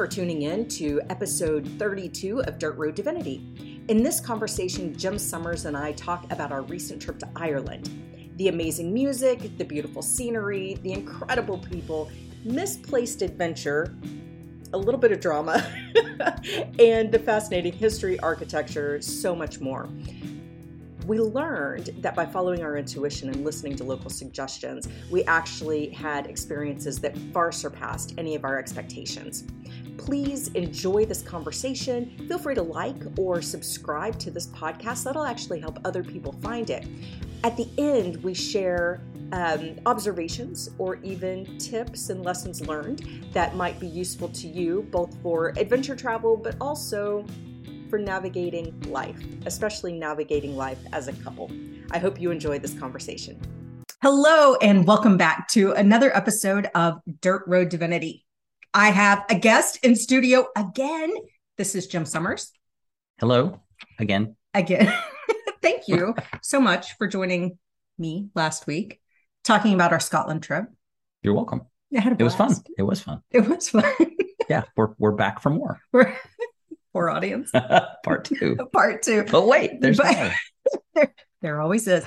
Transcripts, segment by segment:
for tuning in to episode 32 of Dirt Road Divinity. In this conversation, Jim Summers and I talk about our recent trip to Ireland the amazing music, the beautiful scenery, the incredible people, misplaced adventure, a little bit of drama, and the fascinating history, architecture, so much more we learned that by following our intuition and listening to local suggestions, we actually had experiences that far surpassed any of our expectations. Please enjoy this conversation. Feel free to like or subscribe to this podcast. That'll actually help other people find it. At the end, we share um, observations or even tips and lessons learned that might be useful to you, both for adventure travel, but also for navigating life, especially navigating life as a couple. I hope you enjoyed this conversation. Hello, and welcome back to another episode of Dirt Road Divinity. I have a guest in studio again. This is Jim Summers. Hello, again. Again. Thank you so much for joining me last week, talking about our Scotland trip. You're welcome. It was fun. It was fun. It was fun. yeah, we're we're back for more. We're for audience. Part two. Part two. But wait, there's but, there, there always is.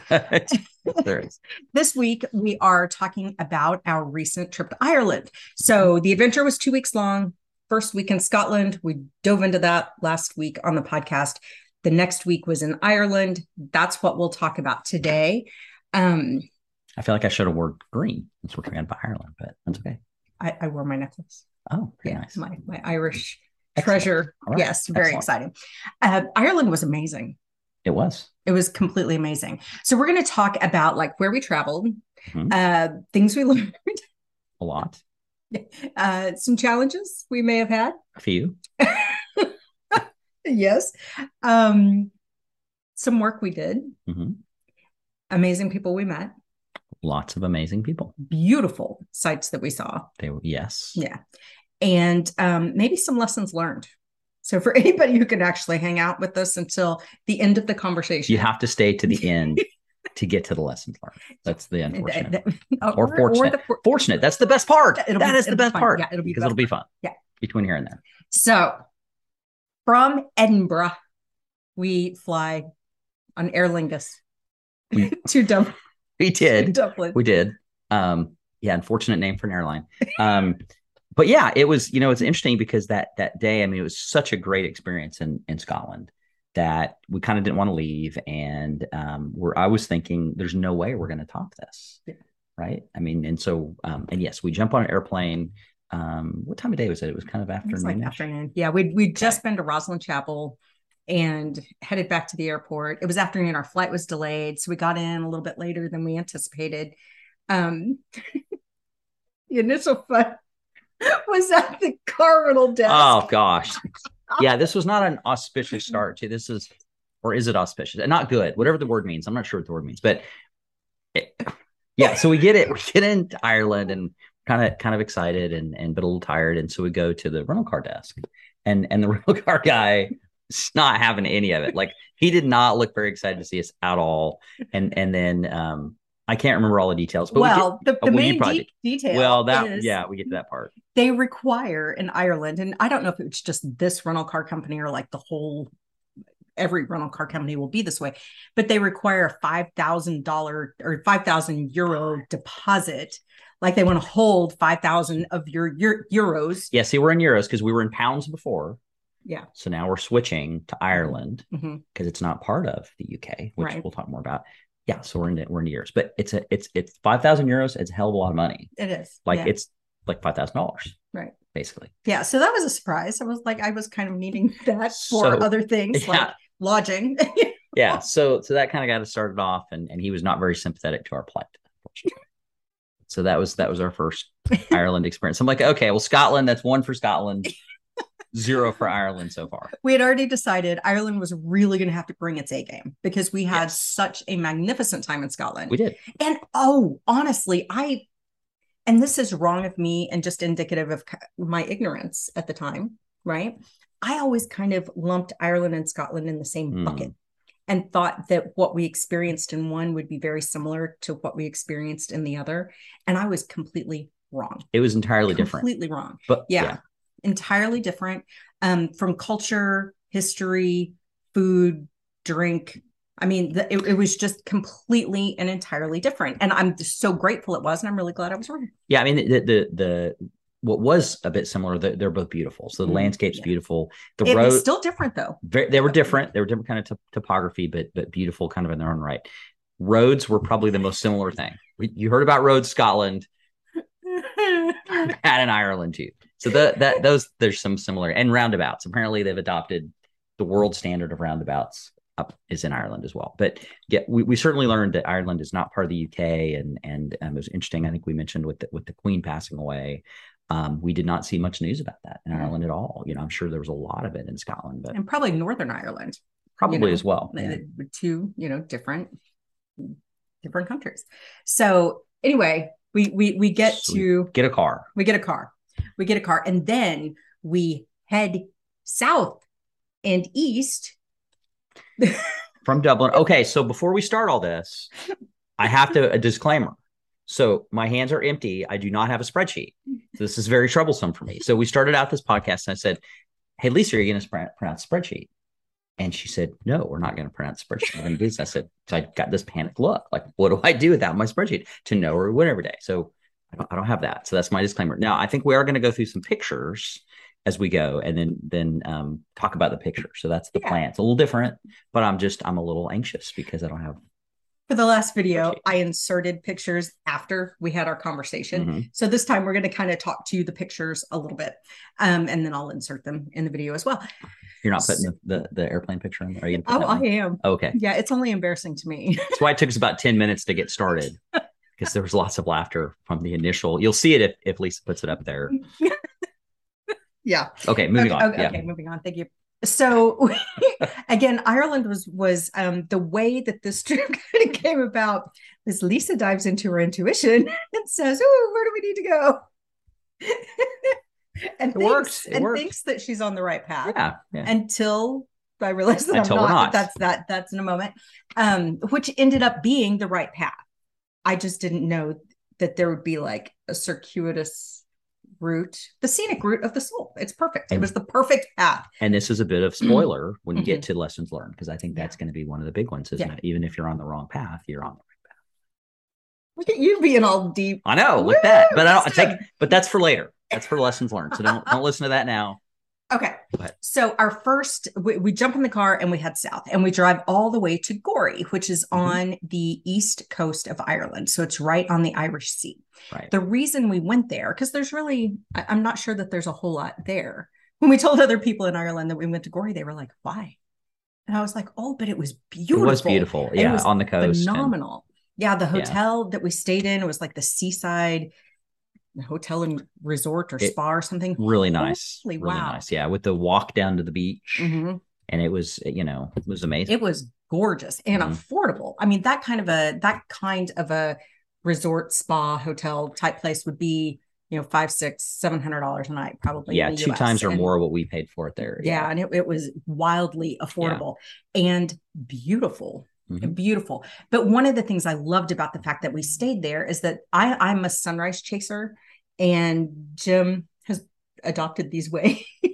There is. This week, we are talking about our recent trip to Ireland. So the adventure was two weeks long. First week in Scotland. We dove into that last week on the podcast. The next week was in Ireland. That's what we'll talk about today. Um, I feel like I should have worn green since we're talking about Ireland, but that's okay. I, I wore my necklace. Oh, yeah, nice. my my Irish treasure. Right. Yes, very Excellent. exciting. Uh, Ireland was amazing. It was. It was completely amazing. So we're going to talk about like where we traveled, Mhm. uh, things we learned, A lot. uh, some challenges we may have had. A few. yes, um, some work we did. hmm Amazing people we met. Lots of amazing people. Beautiful sights that we saw. They were yes. Yeah, and um, maybe some lessons learned. So for anybody who can actually hang out with us until the end of the conversation, You have to stay to the end to get to the lessons learned. That's the unfortunate. Uh, Or fortunate. the for- Fortunate. That's the best part. It'll That be- is the best part. Yeah, it'll be because it'll be fun. Yeah. Between here and there. So from Edinburgh, we fly on Aer Lingus We- to Dublin. We did. Dublin. We did. Um, yeah, unfortunate name for an airline. Um, but yeah, it was, you know, it's interesting because that that day, I mean, it was such a great experience in in Scotland that we kind of didn't want to leave. And um we're I was thinking there's no way we're gonna top this. Yeah. Right. I mean, and so um, and yes, we jump on an airplane. Um, what time of day was it? It was kind of It was like afternoon. afternoon. Yeah, we'd we'd just been to Rosslyn Chapel and headed back to the airport. It was afternoon. Our flight was delayed, so we got in a little bit later than we anticipated. Um, the initial fun was at the car rental desk. Oh gosh. Yeah, this was not an auspicious start to this is or is it auspicious? Not good, whatever the word means. I'm not sure what the word means, but it- yeah, so we get it. We get into Ireland and kind of kind of excited and and but a little tired. And so we go to the rental car desk. And and the rental car guy is not having any of it. Like he did not look very excited to see us at all. And and then um I can't remember all the details, but we get- well, the, the oh, main de- detail. well that is yeah, we get to that part. they require in Ireland, and I don't know if it's just this rental car company or like the whole every rental car company will be this way, but they require a five thousand dollar or five thousand euro deposit. Like they want to hold five thousand of your, your euros. Yeah, see, we're in euros because we were in pounds before. Yeah. So now we're switching to Ireland Mhm. because it's not part of the UK, which Right. we'll talk more about. Yeah, so we're in we're in years, but it's a it's it's five thousand euros. It's a hell of a lot of money. It is Like yeah. it's like five thousand dollars, Right. Basically, yeah. So that was a surprise. I was like, I was kind of needing that for So- other things like lodging. yeah. So so that kind of got us started off, and and he was not very sympathetic to our plight. So that was that was our first Ireland experience. I'm like, okay, well, Scotland, that's one for Scotland, zero for Ireland so far. we had already decided Ireland was really going to have to bring its A game because we had Yes. such a magnificent time in Scotland. We did. And oh, honestly, I, and this is wrong of me and just indicative of my ignorance at the time, right? I always kind of lumped Ireland and Scotland in the same Hmm. bucket and thought that what we experienced in one would be very similar to what we experienced in the other. And I was completely wrong. It was entirely different. Completely wrong. But Yeah. Entirely different um, from culture, history, food, drink. I mean, the, it, it, was just completely and entirely different. And I'm so grateful it was. And I'm really glad I was wrong. Yeah. I mean, the, the, the, what was a bit similar, they're both beautiful. So the mm, landscape's yeah. beautiful. The it road still different though. Very, they were different. They were different kind of t- topography, but but beautiful kind of in their own right. Roads were probably the most similar thing. We, you heard about roads, Scotland. had in Ireland too. So the, that those there's some similar and roundabouts. Apparently they've adopted the world standard of roundabouts up is in Ireland as well. But yeah, we, we certainly learned that Ireland is not part of the UK, and and um, it was interesting. I think we mentioned with the, with the Queen passing away, um, we did not see much news about that in Ireland at all. You know, I'm sure there was a lot of it in Scotland, but and probably Northern Ireland, probably you know, as well. Yeah. Two, you know, different different countries. So anyway, we we we get so to we get a car. We get a car. We get a car, and then we head south and east from Dublin. Okay, so before we start all this, I have to a disclaimer. So my hands are empty. I do not have a spreadsheet. This is very troublesome for me. So we started out this podcast, and I said, "Hey, Lisa, are you going to pronounce spreadsheet?" And she said, No, we're not going to pronounce spreadsheet. We're going to do this. I said, So I got this panic look. Like, what do I do without my spreadsheet to know or win every day? So I don't, I don't have that. So that's my disclaimer. Now, I think we are going to go through some pictures as we go and then then um, talk about the picture. So that's the yeah. plan. It's a little different, but I'm just I'm a little anxious because I don't have for the last video, I inserted pictures after we had our conversation. Mm-hmm. So this time we're going to kind of talk to the pictures a little bit, um, and then I'll insert them in the video as well. You're not putting the, the, the airplane picture in? Are you? Oh, I am. Okay. Yeah, it's only embarrassing to me. That's why it took us about ten minutes to get started because there was lots of laughter from the initial. You'll see it if if Lisa puts it up there. yeah. Okay, moving okay, on. Okay, yeah. okay, moving on. Thank you. So again, Ireland was was um, the way that this trip kind of came about. Was Lisa dives into her intuition and says, "Oh, where do we need to go?" and it thinks, works. It and works. thinks that she's on the right path. Yeah, yeah. Until I realized that Until I'm not. not. That's that. That's in a moment. Um, which ended up being the right path. I just didn't know that there would be like a circuitous route, the scenic route of the soul. It's perfect. And, it was the perfect path. And this is a bit of spoiler when you mm-hmm. get to lessons learned, because I think that's going to be one of the big ones, isn't yeah. it? Even if you're on the wrong path, you're on the right path. Look at you being all deep. I know, look that. But I don't I take but that's for later. That's for lessons learned. So don't don't listen to that now. Okay. So our first, we, we, jump in the car and we head south and we drive all the way to Gorey, which is mm-hmm. on the east coast of Ireland. So it's right on the Irish Sea. Right. The reason we went there, because there's really, I, I'm not sure that there's a whole lot there. When we told other people in Ireland that we went to Gorey, they were like, why? And I was like, oh, but it was beautiful. It was beautiful. Yeah. Was on the coast. Phenomenal. And, yeah. The hotel yeah. that we stayed in was like the seaside hotel and resort or it, spa or something. Really nice. Holy, really wow. nice. Yeah. With the walk down to the beach. Mm-hmm. And it was, you know, it was amazing. It was gorgeous and mm-hmm. affordable. I mean, that kind of a that kind of a resort spa hotel type place would be, you know, five, six, seven hundred dollars a night, probably. Yeah, two US. times or and, more what we paid for it there. Yeah, yeah. and it, it was wildly affordable yeah. and beautiful. Mm-hmm. beautiful. But one of the things I loved about the fact that we stayed there is that I, I'm a sunrise chaser, and Jim has adopted these ways.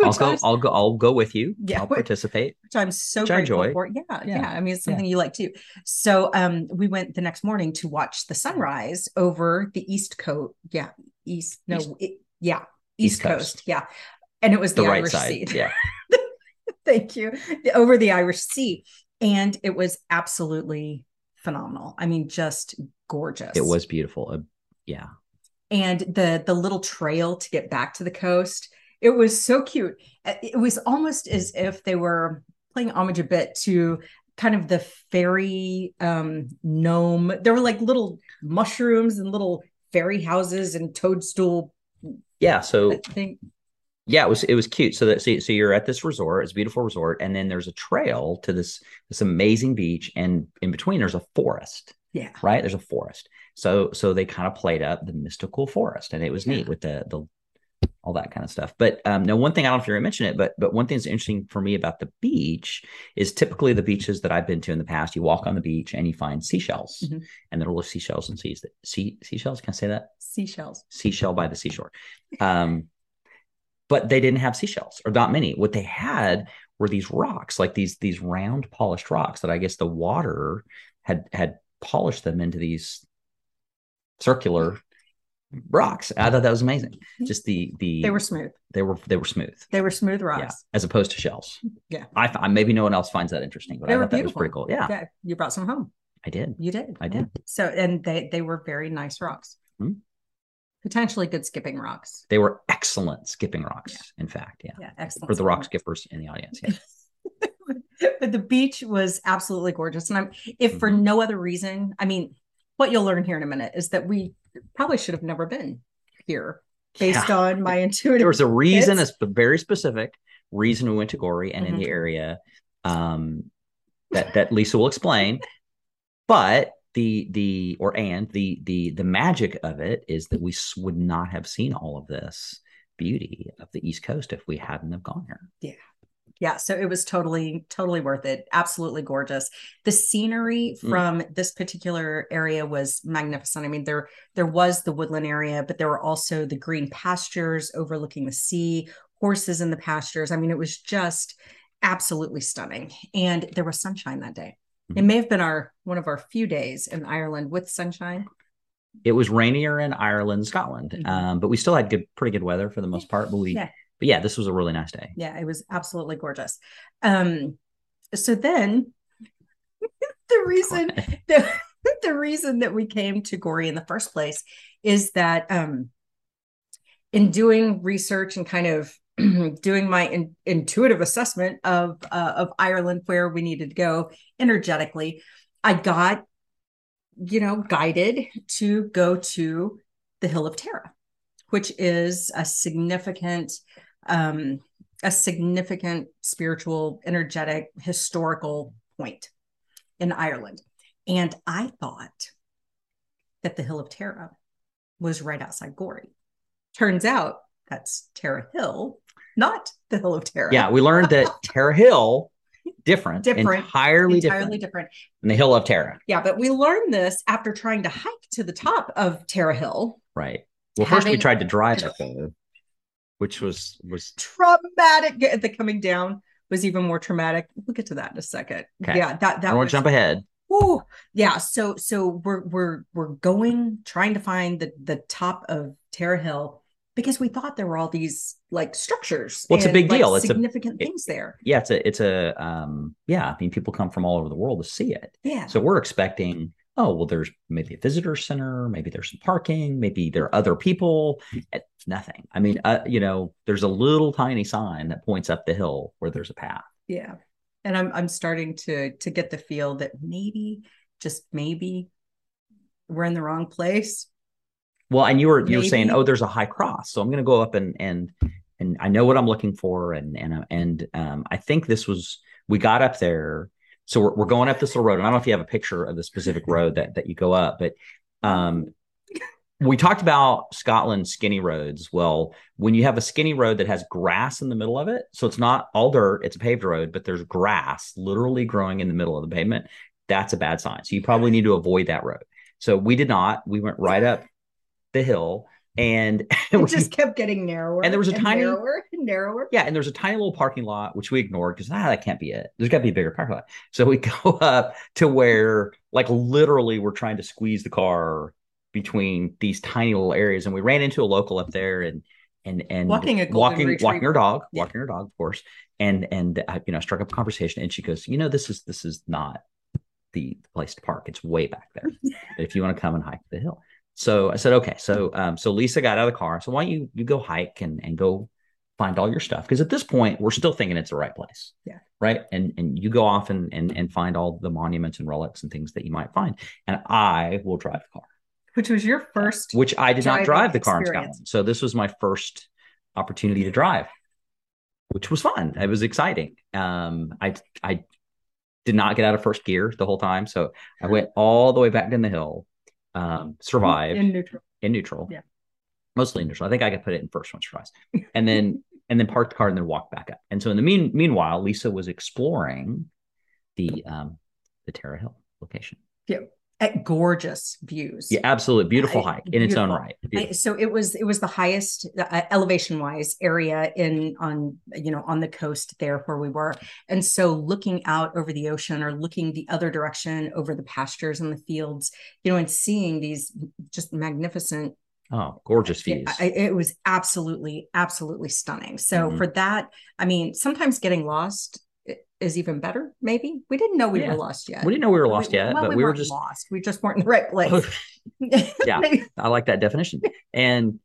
I'll go. I'll go. I'll go with you. Yeah, I'll participate. Which I'm so which grateful enjoy. for. Yeah, yeah, yeah, I mean, it's something yeah. you like too. So, um, we went the next morning to watch the sunrise over the East Coast. Yeah, East. No, east. It, yeah, East, east coast. coast. Yeah, and it was the, the Irish right Sea. Yeah. Thank you. Over the Irish Sea and it was absolutely phenomenal. I mean, just gorgeous. It was beautiful. Uh, yeah. And the the little trail to get back to the coast, it was so cute. Uh, it was almost as if they were playing homage a bit to kind of the fairy um gnome. There were like little mushrooms and little fairy houses and toadstool. Yeah, so I think yeah, it was it was cute. So that so, so you're at this resort, it's a beautiful resort, and then there's a trail to this this amazing beach, and in between there's a forest. Yeah. Right. There's a forest. So so they kind of played up the mystical forest, and it was yeah. neat with the the all that kind of stuff. But um, now one thing I don't know if you mentioned it, but but one thing that's interesting for me about the beach is typically the beaches that I've been to in the past. You walk on the beach and you find seashells, mm-hmm. and there are little seashells and seas that sea seashells. Can I say that? Seashells. Seashell by the seashore. Um, but they didn't have seashells or not many. What they had were these rocks, like these these round polished rocks that I guess the water had had polished them into these circular rocks. I thought that was amazing. Just the the They were smooth. they were they were smooth. They were smooth Yeah, rocks. as opposed to shells. Yeah. I th- maybe no one else finds that interesting, but They I thought that was pretty cool. Yeah, Yeah. You brought some home. I did. You did. I yeah. did. So and they they were very nice rocks. Hmm. Potentially good skipping rocks. They were excellent skipping rocks. In fact, yeah. Yeah, excellent. For the rock skippers in the audience, yeah. but the beach was absolutely gorgeous. And I'm if for Mhm. no other reason, I mean, what you'll learn here in a minute is that we probably should have never been here based Yeah. on my intuitive. there was a reason, a It's- sp- very specific reason we went to Gorey and in Mhm. the area um, that that Lisa will explain. But the the or and the the the magic of it is that we would not have seen all of this beauty of the East Coast if we hadn't have gone here. yeah, Yeah, so it was totally, totally worth it. Absolutely gorgeous. The scenery Mm. from this particular area was magnificent. I mean, there there was the woodland area, but there were also the green pastures overlooking the sea, horses in the pastures. I mean, it was just absolutely stunning. And there was sunshine that day. It may have been our one of our few days in Ireland with sunshine. It was rainier in Ireland, Scotland, Mhm. um, but we still had good, pretty good weather for the most part. But we, Yeah. but yeah, this was a really nice day. Yeah, it was absolutely gorgeous. Um, so then the reason the, the reason that we came to Gorey in the first place is that um in doing research and kind of doing my in, intuitive assessment of uh, of Ireland where we needed to go energetically, I got you know guided to go to the Hill of Tara, which is a significant um a significant spiritual, energetic, historical point in Ireland. And I thought that the Hill of Tara was right outside Gorey. Turns out that's Tara Hill, not the Hill of Tara. Yeah, we learned that Tara Hill different, Different. entirely, entirely different different. than the Hill of Tara. Yeah, but we learned this after trying to hike to the top of Tara Hill. Right. Well, first we tried to drive up there, which was was Traumatic. The coming down was even more traumatic. We'll get to that in a second. Okay. Yeah, that that don't want was to jump ahead. Ooh, yeah. So so we're we're we're going trying to find the the top of Tara Hill because we thought there were all these like structures. Well, it's a big like, deal. It's a- significant it- things there. Yeah, it's a it's a um yeah. I mean, people come from all over the world to see it. Yeah. So we're expecting, oh, well, there's maybe a visitor center, maybe there's some parking, maybe there are other people. It's nothing. I mean, uh, you know, there's a little tiny sign that points up the hill where there's a path. yeah. And I'm I'm starting to to get the feel that maybe just maybe we're in the wrong place. Well, and you were you were saying, oh, there's a high cross, so I'm going to go up and and and I know what I'm looking for, and and and um, I think this was we got up there, so we're we're going up this little road, and I don't know if you have a picture of the specific road that that you go up, but um, we talked about Scotland skinny roads. Well, when you have a skinny road that has grass in the middle of it, so it's not all dirt, it's a paved road, but there's grass literally growing in the middle of the pavement. That's a bad sign. So you probably need to avoid that road. So we did not. We went right up the hill and It we- just kept getting narrower. And there was a tiny- narrower and narrower. yeah, and there's a tiny little parking lot which we ignored because ah, that can't be it. There's got to be a bigger parking lot. So we go up to where like literally we're trying to squeeze the car between these tiny little areas, and we ran into a local up there and and and Walking a walking walking her dog, walking her dog, of course, and and I, you know struck up a conversation, and she goes, you know, this is this is not the place to park. It's way back there. if you want to come and hike the hill. So I said, okay. So um, so Lisa got out of the car. So why don't you you go hike and and go find all your stuff? Because at this point, we're still thinking it's the right place. Yeah. Right. And and you go off and and and find all the monuments and relics and things that you might find. And I will drive the car, Which was your first which I did not drive the car in. Scotland. So this was my first opportunity to drive, which was fun. It was exciting. Um, I I did not get out of first gear the whole time, so I went all the way back down the hill. Um, survived in neutral. in neutral. Yeah. Mostly in neutral. I think I could put it in first or twice. And then and then park the car and then walk back up. And so in the mean meanwhile, Lisa was exploring the um the Tara Hill location. Yeah. At gorgeous views. Yeah, absolutely beautiful hike in its own right. I- so it was it was the highest uh, elevation wise area in on you know on the coast there where we were and so looking out over the ocean or looking the other direction over the pastures and the fields you know and seeing these just magnificent Oh, gorgeous views. I, it was absolutely absolutely stunning so Mhm. for that i mean sometimes getting lost is even better maybe we didn't know we Yeah. were lost yet we didn't know we were lost We- yet, well, but we, were weren't just lost we just weren't in the right place Yeah. I like that definition. And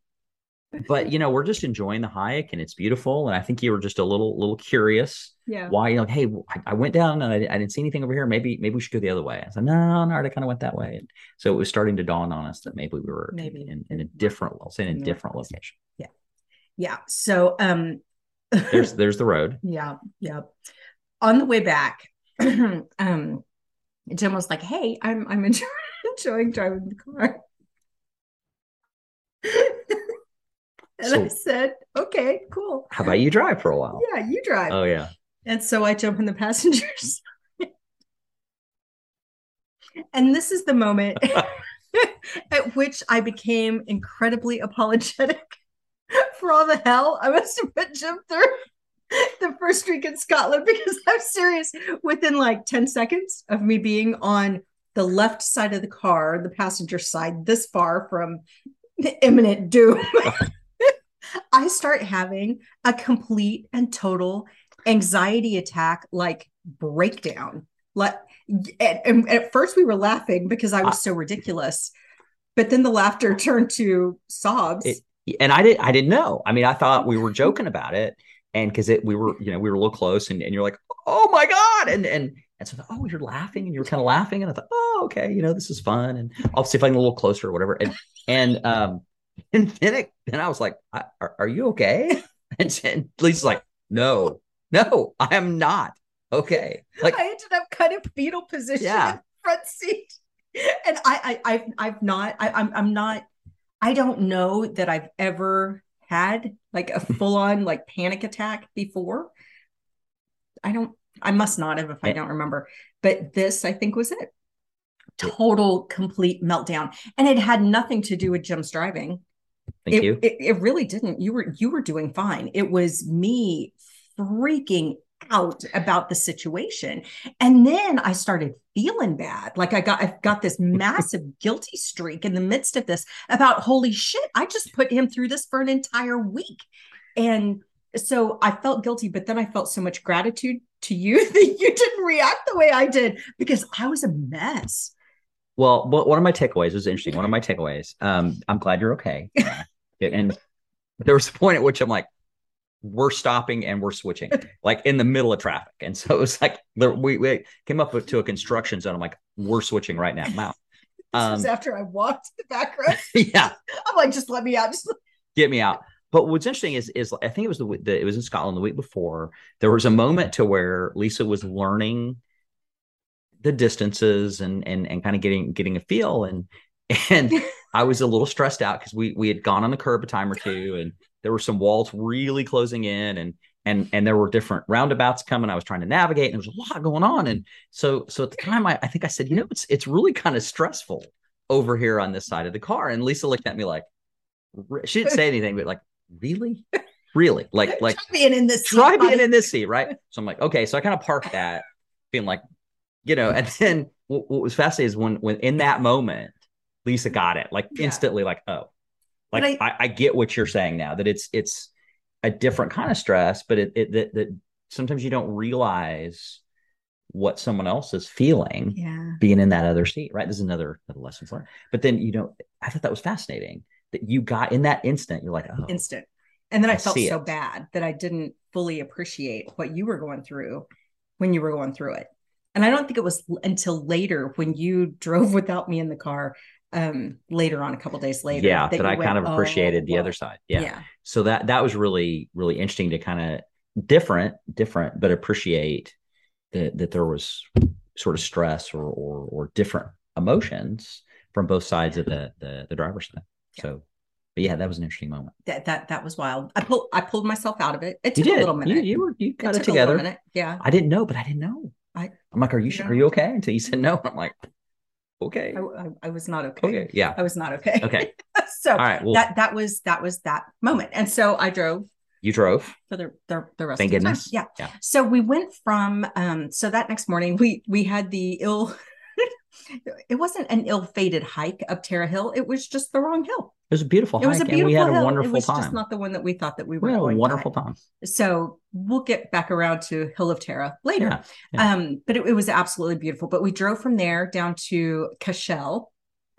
but you know, we're just enjoying the hike and it's beautiful. And I think you were just a little little curious yeah why you're like, hey, I, I went down and I, I didn't see anything over here. Maybe maybe we should go the other way. I said, no, no, I kind of went that way. And so it was starting to dawn on us that maybe we were Maybe. in, in a different, I'll say in a different location. Yeah yeah so um There's there's the road. Yeah, yeah. On the way back, um, Jim was like, "Hey, I'm I'm enjoying, enjoying driving the car," and I said, "Okay, cool. How about you drive for a while? Yeah, you drive." Oh yeah. And so I jump in the passengers. and this is the moment at which I became incredibly apologetic for all the hell I must have put Jim through the first week in Scotland because I'm serious. Within like 10 seconds of me being on the left side of the car, the passenger side, this far from imminent doom, I start having a complete and total anxiety attack like breakdown like and, and at first we were laughing because i was so ridiculous but then the laughter turned to sobs It- And I didn't I didn't know. I mean, I thought we were joking about it. And because it we were, you know, we were a little close and, and you're like, oh my God. And and and so oh, you're laughing and you're kind of laughing. And I thought, oh, okay, you know, this is fun. And I'll see if I can get a little closer or whatever. And and um and then it then I was like, I, are, are you okay? And, and Lisa's like, no, no, I am not okay. Like, i ended up kind of fetal position Yeah. in front seat and i i i've, I've not I, i'm i'm not i don't know that i've ever had like a mm-hmm. full-on like panic attack before. I don't i must not have if i don't remember. But this i think was it. Total complete meltdown. And it had nothing to do with jim's driving. Thank it, you. It, it really didn't. You were you were doing fine. It was me freaking out about the situation and then i started feeling bad like i got i got this massive guilty streak in the midst of this about holy shit i just put him through this for an entire week and so i felt guilty but then i felt so much gratitude to you that you didn't react the way i did because i was a mess Well, but one of my takeaways was interesting. One of my takeaways. Um, I'm glad you're okay. and there was a point at which I'm like, we're stopping and we're switching, like in the middle of traffic. And so it was like we, we came up to a construction zone. I'm like, we're switching right now. I'm out. this was Um, after i walked the back road yeah, i'm like just let me out just get me out. But what's interesting is, is I think it was the, the it was in Scotland the week before. There was a moment to where Lisa was learning the distances and and and kind of getting getting a feel and and I was a little stressed out because we we had gone on the curb a time or two and there were some walls really closing in and and and there were different roundabouts coming. I was trying to navigate and there was a lot going on and so so at the time I, I think I said you know it's it's really kind of stressful over here on this side of the car and Lisa looked at me like she didn't say anything but like really really like like Try being in this. try seat, being buddy. in this seat, right? So I'm like, okay. So I kind of parked that, being like, you know, and then what, what was fascinating is when when in that moment, Lisa got it, like Yeah. instantly, like, oh, like I- I, I, get what you're saying now, that it's it's a different kind of stress, but it, it that, that sometimes you don't realize what someone else is feeling Yeah. being in that other seat, right? This is another, another lesson learned. But then you don't, I thought that was fascinating that you got in that instant, you're like, oh, Instant. And then I, I felt so it. bad that I didn't fully appreciate what you were going through when you were going through it. And I don't think it was until later when you drove without me in the car, um, later on, a couple days later. yeah, that, you I went, kind of "Oh, appreciated the whoa." other side. Yeah. yeah. so that that was really really interesting to kind of different different but appreciate that that there was sort of stress or or, or different emotions from both sides of the the, the driver's side so but yeah that was an interesting moment That, that that was wild. I pulled I pulled myself out of it. It you took did a little you, minute. you were you got it, little together minute. Yeah. i didn't know but i didn't know I- i'm like are you you sure are you okay until you said no i'm like okay. I, I, I was not okay. Okay. Yeah. I was not okay. Okay. so All right. Well, that that was that was that moment, and so I drove you drove. for the the, the rest. Thank of the time. Yeah. Yeah. So we went from um. So that next morning, we we had the ill. It wasn't an ill-fated hike up Tara Hill. It was just the wrong hill. It was a beautiful It was a hike, beautiful and we had a wonderful it was time. just not the one that we thought that we were we had a wonderful time. So we'll get back around to Hill of Tara later. Yeah, yeah. Um, but it, it was absolutely beautiful. But we drove from there down to Cashel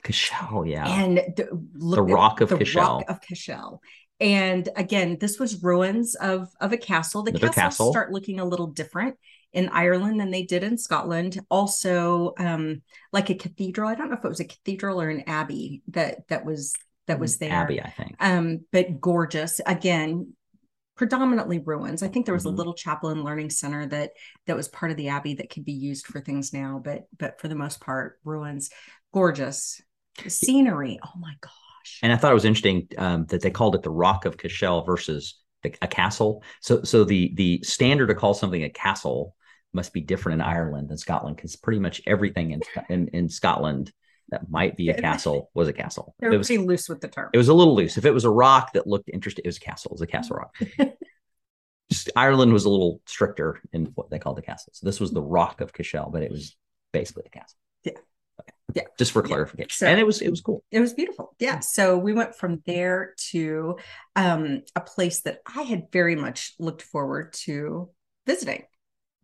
Cashel, yeah. and the, look, Rock of the Cashel. Rock of Cashel. And again, this was ruins of of a castle. The Another castles castle. start looking a little different in Ireland than they did in Scotland. Also, um, like a cathedral. I don't know if it was a cathedral or an abbey that that was that was there. Abbey, I think. um, but gorgeous. Again, predominantly ruins. I think there was Mhm. a little chapel and learning center that that was part of the abbey that could be used for things now, but but for the most part, ruins. Gorgeous scenery. Oh my gosh. And I thought it was interesting um, that they called it the Rock of Cashel versus the, a castle. So, so the the standard to call something a castle must be different in Ireland than Scotland because pretty much everything in, in in Scotland that might be a castle was a castle. They're It was pretty loose with the term. it was a little loose. If it was a rock that looked interesting, it was a castle. It was a castle rock. Just Ireland was a little stricter in what they called the castle. So this was the Rock of Cashel, but it was basically a castle. Yeah. Okay. Yeah. Just for Yeah. clarification. So- and it was it was cool. it was beautiful. Yeah. So we went from there to um, a place that I had very much looked forward to visiting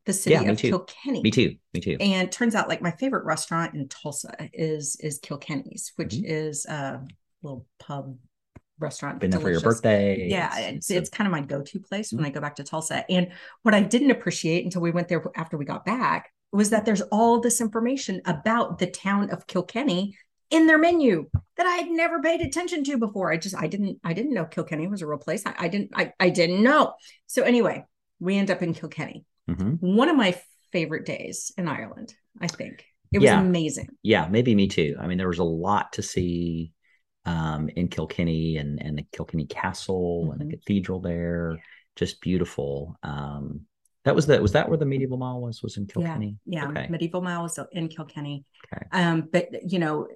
the city Yeah, of too. Kilkenny. Me too. Me too. And turns out like my favorite restaurant in Tulsa is is Kilkenny's, which Mhm. is a little pub restaurant. Been there for your birthday. Yeah, it's, it's kind of my go-to place Mm-hmm. when I go back to Tulsa. And what I didn't appreciate until we went there after we got back was that there's all this information about the town of Kilkenny in their menu that I had never paid attention to before. I just I didn't I didn't know Kilkenny was a real place. I, I didn't I, I didn't know. So anyway, we end up in Kilkenny. Mhm. One of my favorite days in Ireland, I think. It was Yeah. amazing. yeah, maybe me too. I mean, there was a lot to see um, in Kilkenny and and the Kilkenny Castle and Mhm. the cathedral there, Yeah. just beautiful. Um, that was that was that where the medieval mall was? Was in Kilkenny? Yeah, Okay. medieval mile was in Kilkenny. Okay. Um, but you know,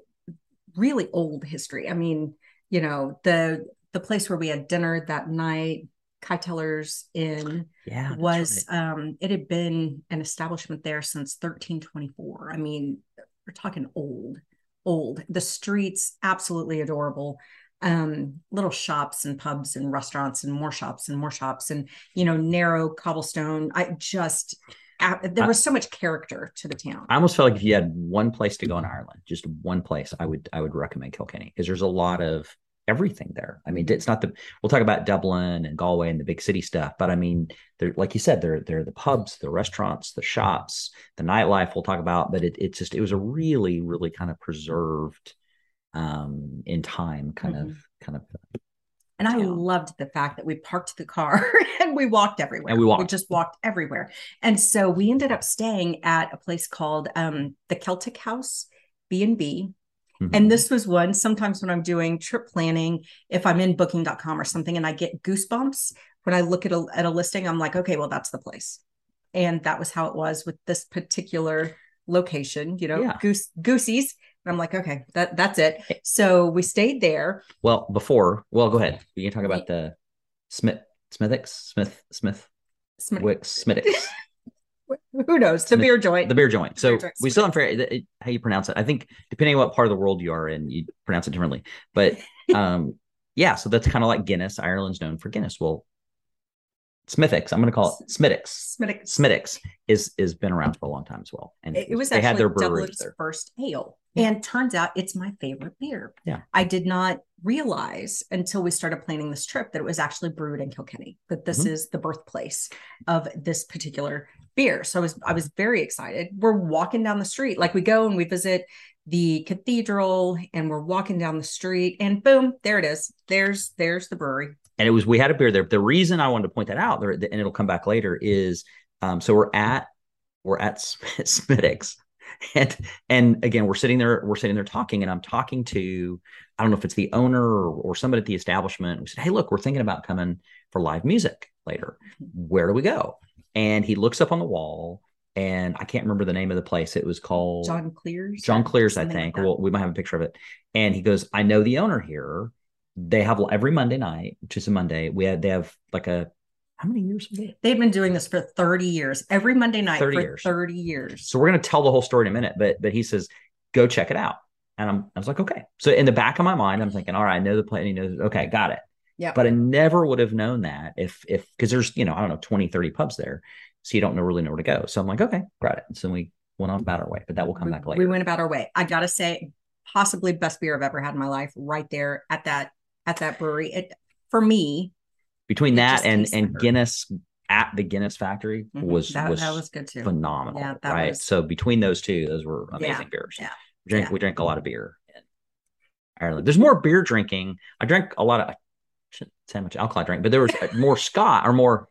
really old history. I mean, you know, the the place where we had dinner that night, Kyteler's Inn, Yeah, was right. um it had been an establishment there since 1324. I mean, we're talking old, old. The streets absolutely adorable. Um, little shops and pubs and restaurants and more shops and more shops and you know, narrow cobblestone. I just there was so much character to the town. I almost felt like if you had one place to go in Ireland, just one place, I would I would recommend Kilkenny because there's a lot of everything there. I mean, it's not the we'll talk about Dublin and Galway and the big city stuff, but I mean, they're like you said, they're they're the pubs, the restaurants, the shops, the nightlife. We'll talk about, but it it's just it was a really really kind of preserved um in time kind of kind of And I town. loved the fact that we parked the car and we walked everywhere. And we walked. We just walked everywhere. And so we ended up staying at a place called um, the Celtic House B and B. And mm-hmm. this was one sometimes when I'm doing trip planning, if I'm in booking.com or something and I get goosebumps when I look at a, at a listing, I'm like, okay, well, that's the place. And that was how it was with this particular location, you know, Yeah. goose goosies. And I'm like, okay, that that's it. Eh. So we stayed there. well before well go ahead we can talk about the Smith Smithix Smith Smith Sm- Wicks Smittix Who knows? The beer joint. the beer joint. So Beer we still haven't figured it- it- how you pronounce it. I think depending on what part of the world you are in, you pronounce it differently. But um, yeah, so that's kind of like Guinness. Ireland's known for Guinness. Well, Smithix, I'm going to call it Smittix. Smitic- Smittix is is been around for a long time as well, and It, it was they actually had their Dublin's there. first ale. Yeah. And turns out it's my favorite beer. Yeah. I did not realize until we started planning this trip that it was actually brewed in Kilkenny, that this Mhm. is the birthplace of this particular beer. So I was I was very excited. We're walking down the street, like we go and we visit the cathedral and we're walking down the street and boom, there it is. There's there's the brewery. and it was we had a beer there. The reason I wanted to point that out there, and it'll come back later, is um, so we're at we're at Smittix, and and again we're sitting there we're sitting there talking, and I'm talking to I don't know if it's the owner or, or somebody at the establishment. We said, hey, look, we're thinking about coming for live music later. Where do we go? And he looks up on the wall, and I can't remember the name of the place. It was called John Cleere's. John Cleere's, I something like think. well, we might have a picture of it. And he goes, I know the owner here. They have every Monday night, which is a Monday. We have they have like a how many years? Have they? They've been doing this for 30 years, every Monday night 30 for years. 30 years. So we're gonna tell the whole story in a minute, but but he says, go check it out. And I'm I was like, okay. So in the back of my mind, I'm thinking, all right, I know the plan. He knows, okay, got it. Yeah. But I never would have known that if if because there's, you know, I don't know, 20, 30 pubs there. So you don't know really know where to go. So I'm like, okay, got it. So we went on about our way, but that will come we, back later. we went about our way. I gotta say, possibly best beer I've ever had in my life, right there at that at that brewery. It for me, Between that and and better. Guinness at the Guinness factory mhm, was that, was, that was good too. phenomenal. Yeah, that right. was- So between those two, those were amazing Yeah, beers. yeah, We drank yeah. we drank a lot of beer Ireland. There's more beer drinking. I drank a lot of shouldn't say how much alcohol I drank, but there was more Scott or more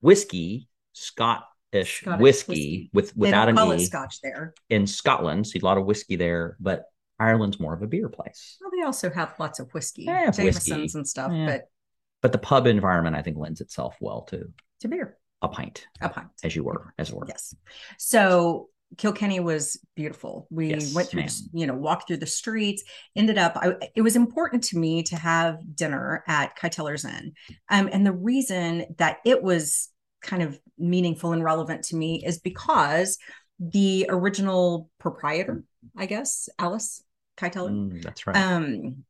whiskey, Scottish Scottish whiskey, whiskey. with without an E Scotch there. in Scotland. See a lot of whiskey there, but Ireland's more of a beer place. Well, they also have lots of whiskey, have Jameson's whiskey. and stuff, Yeah. but But the pub environment, I think, lends itself well to to beer, a pint, a pint. as you were, as it were. Yes. So Kilkenny was beautiful. We Yes, went through, ma'am. you know, walked through the streets. Ended up, I, it was important to me to have dinner at Kyteler's Inn, um, and the reason that it was kind of meaningful and relevant to me is because the original proprietor, I guess, Alice Kyteler, Mm, that's right. um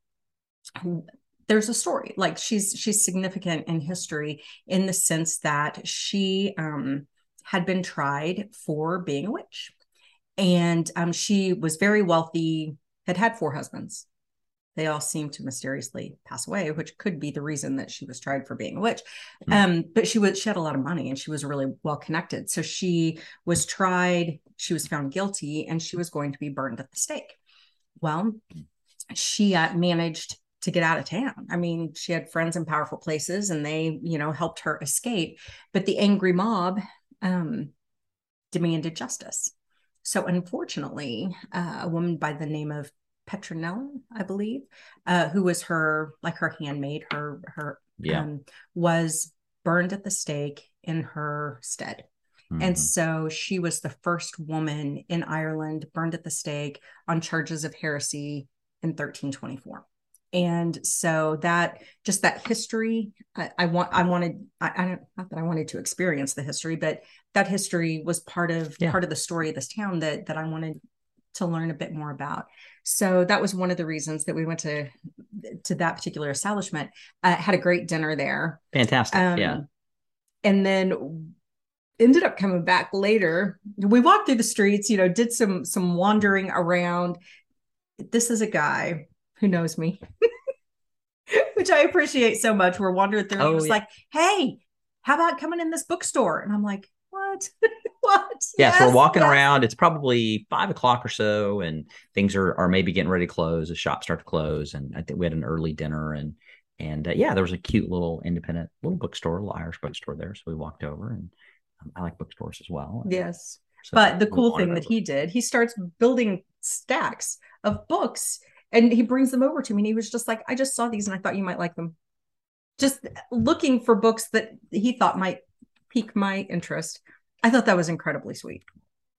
there's a story like she's she's significant in history in the sense that she um had been tried for being a witch and um she was very wealthy had had four husbands they all seemed to mysteriously pass away which could be the reason that she was tried for being a witch Hmm. um but she was she had a lot of money and she was really well connected so she was tried she was found guilty and she was going to be burned at the stake well she uh, managed to get out of town. I mean, she had friends in powerful places and they, you know, helped her escape. But the angry mob um, demanded justice. So, unfortunately, uh, a woman by the name of Petronella, I believe, uh, who was her like her handmaid, her her yeah. um, was burned at the stake in her stead. And Mhm. so she was the first woman in Ireland burned at the stake on charges of heresy in 1324. And so that just that history, I, I want, I wanted, I, I don't, not that I wanted to experience the history, but that history was part of Yeah. part of the story of this town that that I wanted to learn a bit more about. So that was one of the reasons that we went to to that particular establishment. Uh, had a great dinner there. Fantastic. Um, yeah. And then ended up coming back later. We walked through the streets, you know, did some some wandering around. This is a guy who knows me, which I appreciate so much. We're wandering through. Oh, was yeah. like, "Hey, how about coming in this bookstore?" And I'm like, "What? what?" Yeah, so we're walking yes. around. It's probably five o'clock or so, and things are are maybe getting ready to close. The shops start to close, and I think we had an early dinner, and and uh, yeah, there was a cute little independent little bookstore, little Irish bookstore there. So we walked over, and um, I like bookstores as well. and Yes. so But the cool thing that he did, he starts building stacks of books and he brings them over to me. And he was just like, I just saw these and I thought you might like them. Just looking for books that he thought might pique my interest. I thought that was incredibly sweet.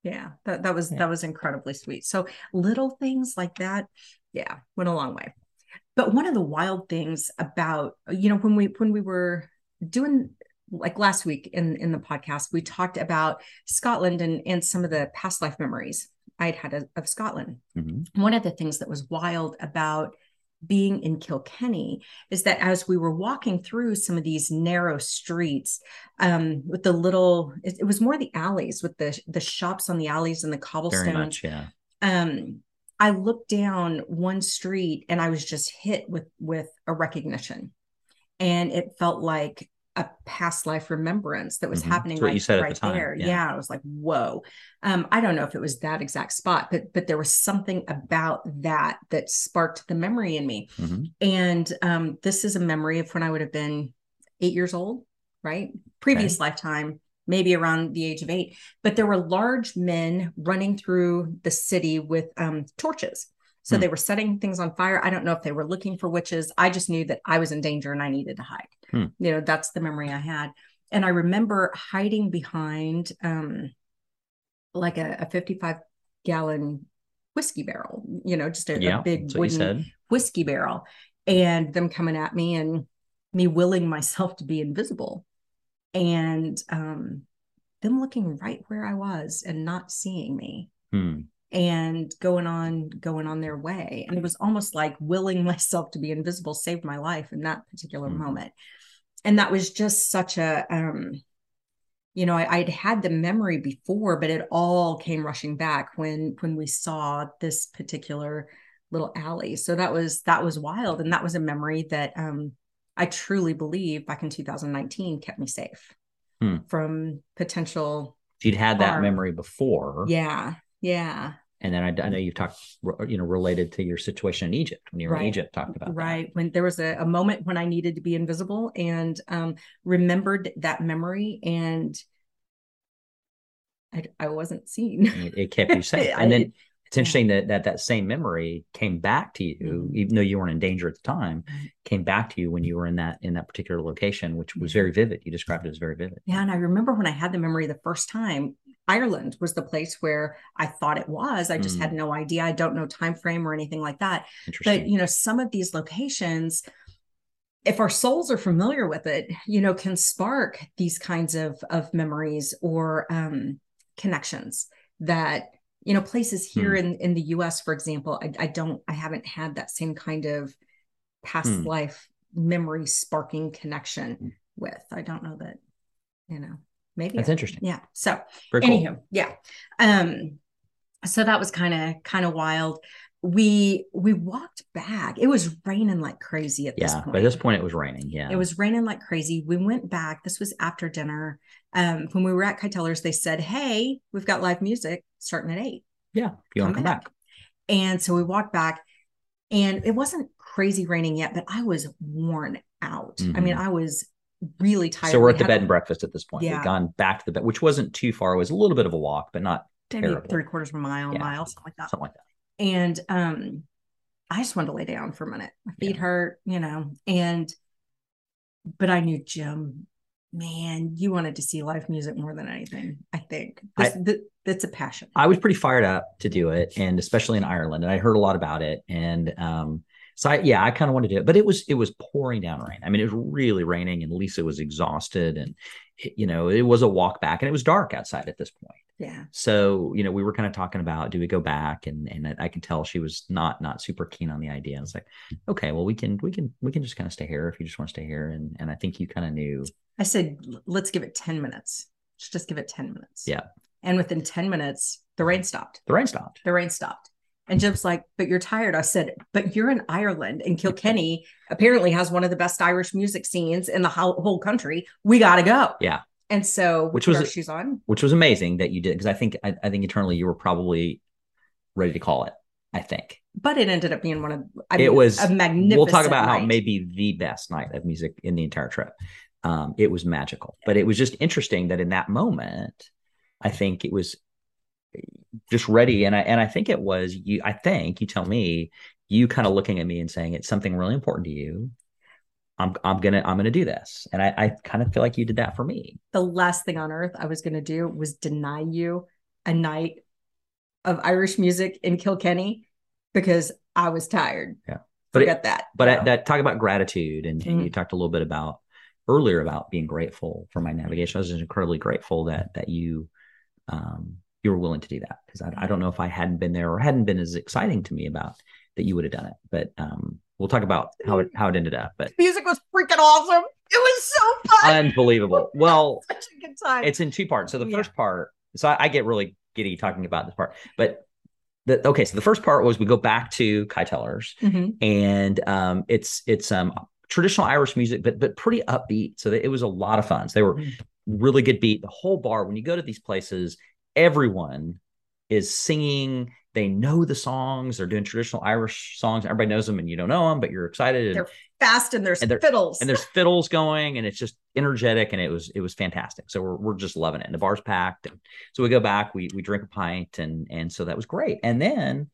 Yeah, that, that was Yeah. that was incredibly sweet. So little things like that, yeah, went a long way. But one of the wild things about, you know, when we when we were doing like last week in in the podcast, we talked about Scotland and and some of the past life memories I'd had of, of Scotland. Mhm. One of the things that was wild about being in Kilkenny is that as we were walking through some of these narrow streets um with the little it, it was more the alleys with the the shops on the alleys and the very cobblestones much, yeah. um i looked down one street and i was just hit with with a recognition and it felt like a past life remembrance that was Mhm. happening right, you said at the right time, there yeah. yeah. i was like whoa um i don't know if it was that exact spot but but there was something about that that sparked the memory in me Mhm. and um this is a memory of when i would have been eight years old right previous lifetime maybe around the age of eight but there were large men running through the city with um torches so Hmm. they were setting things on fire i don't know if they were looking for witches i just knew that i was in danger and i needed to hide Hmm. you know that's the memory i had and i remember hiding behind um like a, a 55 gallon whiskey barrel, you know, just a, Yeah, a big that's what you wooden whiskey barrel, and them coming at me and me willing myself to be invisible, and um, them looking right where I was and not seeing me Hmm. And going on going on their way. And it was almost like willing myself to be invisible saved my life in that particular Mhm. moment. And that was just such a um you know I, i'd had the memory before but it all came rushing back when when we saw this particular little alley. So that was that was wild. And that was a memory that um i truly believe back in 2019 kept me safe Hmm. from potential you'd had that memory before, yeah yeah and then I, I know you've talked, you know, related to your situation in Egypt when you were in Egypt, talked about that. right when there was a, a moment when i needed to be invisible and um remembered that memory and i, I wasn't seen It, it kept you safe, and then it's interesting that that that same memory came back to you, Mhm. even though you weren't in danger at the time, came back to you when you were in that in that particular location, which was very vivid. You described it as very vivid. yeah and i remember when i had the memory the first time ireland was the place where i thought it was. I just Mm. had no idea. I don't know time frame or anything like that. But you know some of these locations if our souls are familiar with it you know can spark these kinds of of memories or um connections that you know places here Hmm. in in the us for example I, I don't i haven't had that same kind of past Hmm. life memory sparking connection with. I don't know that you know maybe That's interesting. yeah so cool. anywho yeah um so that was kind of kind of wild we we walked back it was raining like crazy at this point. Yeah, by this point it was raining. Yeah, it was raining like crazy we went back this was after dinner um when we were at Kyteler's they said hey we've got live music starting at eight Yeah, you want to come back. back. and so we walked back and it wasn't crazy raining yet but i was worn out i mean i was really tired So we're We at the bed and breakfast at this point. Yeah. We've gone back to the bed, which wasn't too far. It was a little bit of a walk, but not maybe terrible. three quarters of a mile Yeah. mile something like that something like that. and um i just wanted to lay down for a minute my feet Yeah. hurt you know and but i knew jim man you wanted to see live music more than anything i think this, th- that's a passion I was pretty fired up to do it, and especially in Ireland, and I heard a lot about it, and um, so I, yeah, I kind of wanted to do it, but it was it was pouring down rain. I mean, it was really raining, and Lisa was exhausted, and it- you know, it was a walk back, and it was dark outside at this point. yeah So you know, we were kind of talking about do we go back, and and I can tell she was not not super keen on the idea. I was like, okay, well, we can we can we can just kind of stay here if you just want to stay here, and and I think you kind of knew, i said let's give it 10 minutes let's just give it 10 minutes Yeah. and within 10 minutes the rain stopped the rain stopped. the rain stopped and jim's like but you're tired i said but you're in ireland and kilkenny apparently has one of the best irish music scenes in the whole, whole country we gotta go Yeah. and so Which was shoes on which was amazing that you did because I think I, I think internally you were probably ready to call it. I think but it ended up being one of I it mean, was a magnificent. We'll talk about how it night. may be the best night of music in the entire trip. Um, it was magical, but it was just interesting that in that moment, I think it was just ready, and I and I think it was you. I think you tell me you kind of looking at me and saying it's something really important to you. I'm I'm gonna I'm gonna do this, and I I kind of feel like you did that for me. the last thing on earth I was going to do was deny you a night of Irish music in Kilkenny because I was tired. Yeah. But it- forget that. but. I, that talk about gratitude and, and Mhm. you talked a little bit about earlier about being grateful for my navigation i was just incredibly grateful that that you um you were willing to do that because I, I don't know if i hadn't been there or hadn't been as exciting to me about that you would have done it but um we'll talk about how it how it ended up but music was freaking awesome. It was so fun. unbelievable well Such a good time. it's in two parts so the Yeah. first part so I, I get really giddy talking about this part but the okay so the first part was we go back to Kyteler's Mhm. and um, it's it's um traditional Irish music, but but pretty upbeat. So that it was a lot of fun. So they were Mhm. really good beat. The whole bar, when you go to these places, everyone is singing. They know the songs. They're doing traditional Irish songs. Everybody knows them, and you don't know them, but you're excited. And, They're fast and there's And fiddles. and there's fiddles going, and it's just energetic, and it was it was fantastic. So we're we're just loving it. And the bar's packed, and so we go back. We we drink a pint, and and so that was great. And then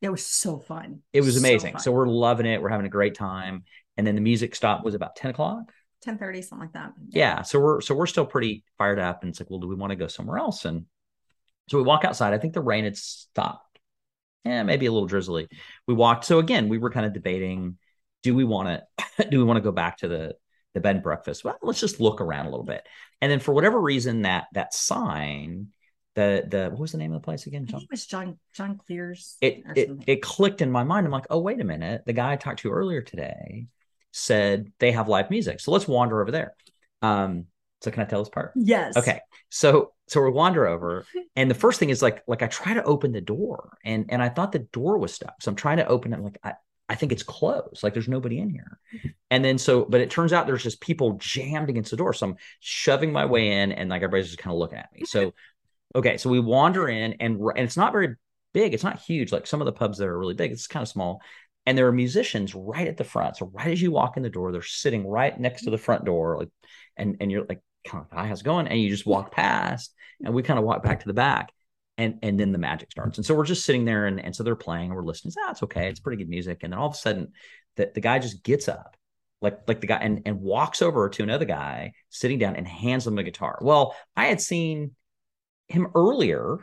it was so fun. it was amazing. fun. So we're loving it. We're having a great time. And then the music stop was about 10 o'clock. 1030, something like that. Yeah. So we're so we're still pretty fired up. And it's like, well, do we want to go somewhere else? And So we walk outside. I think the rain had stopped. Yeah, maybe a little drizzly. We walked. So again, we were kind of debating: do we want to do we want to go back to the the bed and breakfast? Well, let's just look around a little bit. And then for whatever reason, that that sign, the the what was the name of the place again? John? it was John John Cleere's. It it it clicked in my mind. I'm like, oh wait a minute. The guy I talked to earlier today said they have live music, so let's wander over there. Um, so can I tell this part? yes. Okay. So so we wander over, and the first thing is like like I try to open the door, and and I thought the door was stuck, so I'm trying to open it. I'm like I I think it's closed, like there's nobody in here, and then so but it turns out there's just people jammed against the door, so I'm shoving my way in, and like everybody's just kind of looking at me. So okay, so we wander in, and and it's not very big, it's not huge. Like some of the pubs that are really big, it's kind of small. And there are musicians right at the front. So right as you walk in the door, they're sitting right next to the front door, like, and and you're like, kind of, hi, how's it going? And you just walk past, and we kind of walk back to the back, and and then the magic starts. And so we're just sitting there, and and so they're playing, and we're listening. Ah, it's okay, it's pretty good music. And then all of a sudden, the the guy just gets up, like like the guy, and and walks over to another guy sitting down and hands him a guitar. Well, I had seen him earlier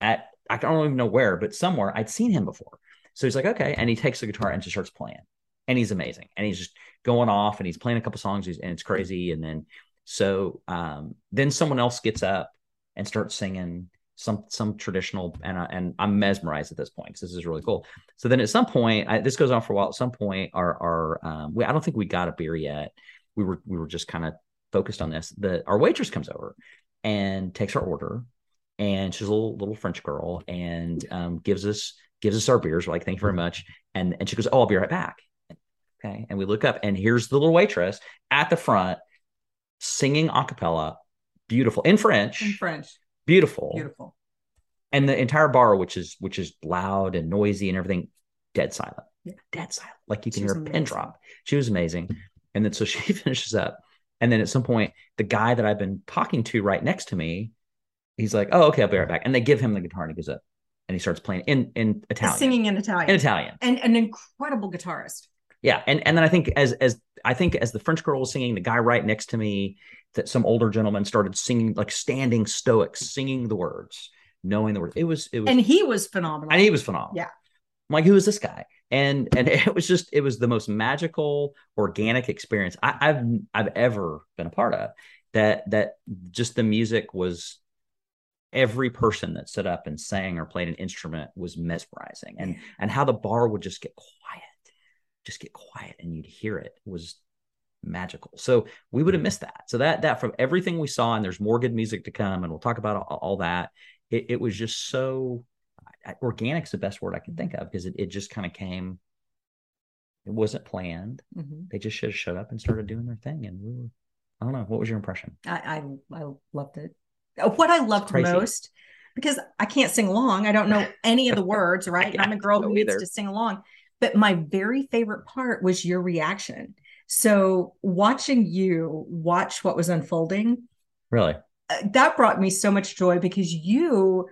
at I don't even know where, but somewhere I'd seen him before. So he's like, okay, and he takes the guitar and just starts playing, and he's amazing, and he's just going off, and he's playing a couple songs, and it's crazy, and then so um, then someone else gets up and starts singing some some traditional, and I, and I'm mesmerized at this point because this is really cool. So then at some point, I, this goes on for a while. At some point, our our um, we I don't think we got a beer yet. We were we were just kind of focused on this. The our waitress comes over and takes our order, and she's a little little French girl and um, gives us gives us our beers. We're like, thank you very much. And and she goes, oh, I'll be right back. Okay. And we look up, and here's the little waitress at the front singing a cappella, beautiful in French, In French. beautiful. Beautiful. And the entire bar, which is which is loud and noisy and everything, dead silent. Yeah. Dead silent. Like you can She hear a pin drop. She was amazing. And then so she finishes up. And then at some point, the guy that I've been talking to right next to me, he's like, Oh, okay, I'll be right back. And they give him the guitar and he goes up and he starts playing in in Italian. Singing in Italian. in Italian. And an incredible guitarist. Yeah, and and then I think as as I think as the French girl was singing, the guy right next to me, that some older gentleman started singing like standing stoic, singing the words, knowing the words. It was it was, And he was phenomenal. and he was phenomenal. Yeah. I'm like, who is this guy? And and it was just it was the most magical, organic experience I, I've I've ever been a part of. That that just the music was every person that stood up and sang or played an instrument was mesmerizing and and how the bar would just get quiet just get quiet and you'd hear it was magical so we would have missed that so that that from everything we saw and there's more good music to come and we'll talk about all, all that it, it was just so organic's the best word i can think of because it, it just kind of came it wasn't planned Mhm. they just should have showed up and started doing their thing and we were i don't know what was your impression I, I I loved it. Uh, What I loved most, because I can't sing along, I don't know any of the words, right? And I'm a girl who needs either. to sing along. But my very favorite part was your reaction. So watching you watch what was unfolding, really uh, that brought me so much joy because you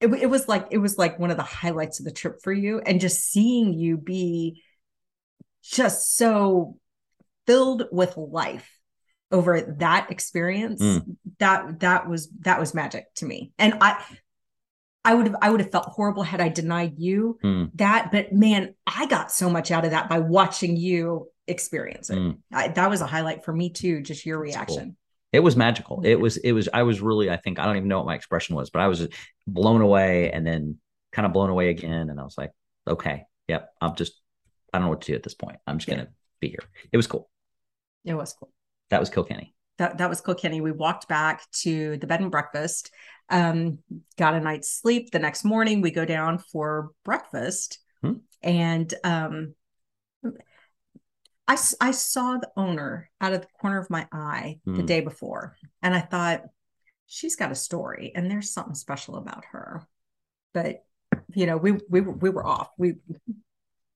it, it was like it was like one of the highlights of the trip for you and just seeing you be just so filled with life over that experience Mm. that that was that was magic to me and i i would have i would have felt horrible had i denied you Mm. that but man i got so much out of that by watching you experience it Mm. I, that was a highlight for me too just your That's cool. reaction It was magical. It was, it was, I was really, I think, I don't even know what my expression was, but I was blown away and then kind of blown away again. And I was like, okay, yep, I'm just, I don't know what to do at this point. I'm just Yeah. going to be here. It was cool. it was cool That was Kilkenny. That that was Kilkenny. We walked back to the bed and breakfast, um, got a night's sleep. The next morning, we go down for breakfast, Hmm. and um, I I saw the owner out of the corner of my eye the Hmm. day before, and I thought she's got a story, and there's something special about her. But you know, we we we were off. We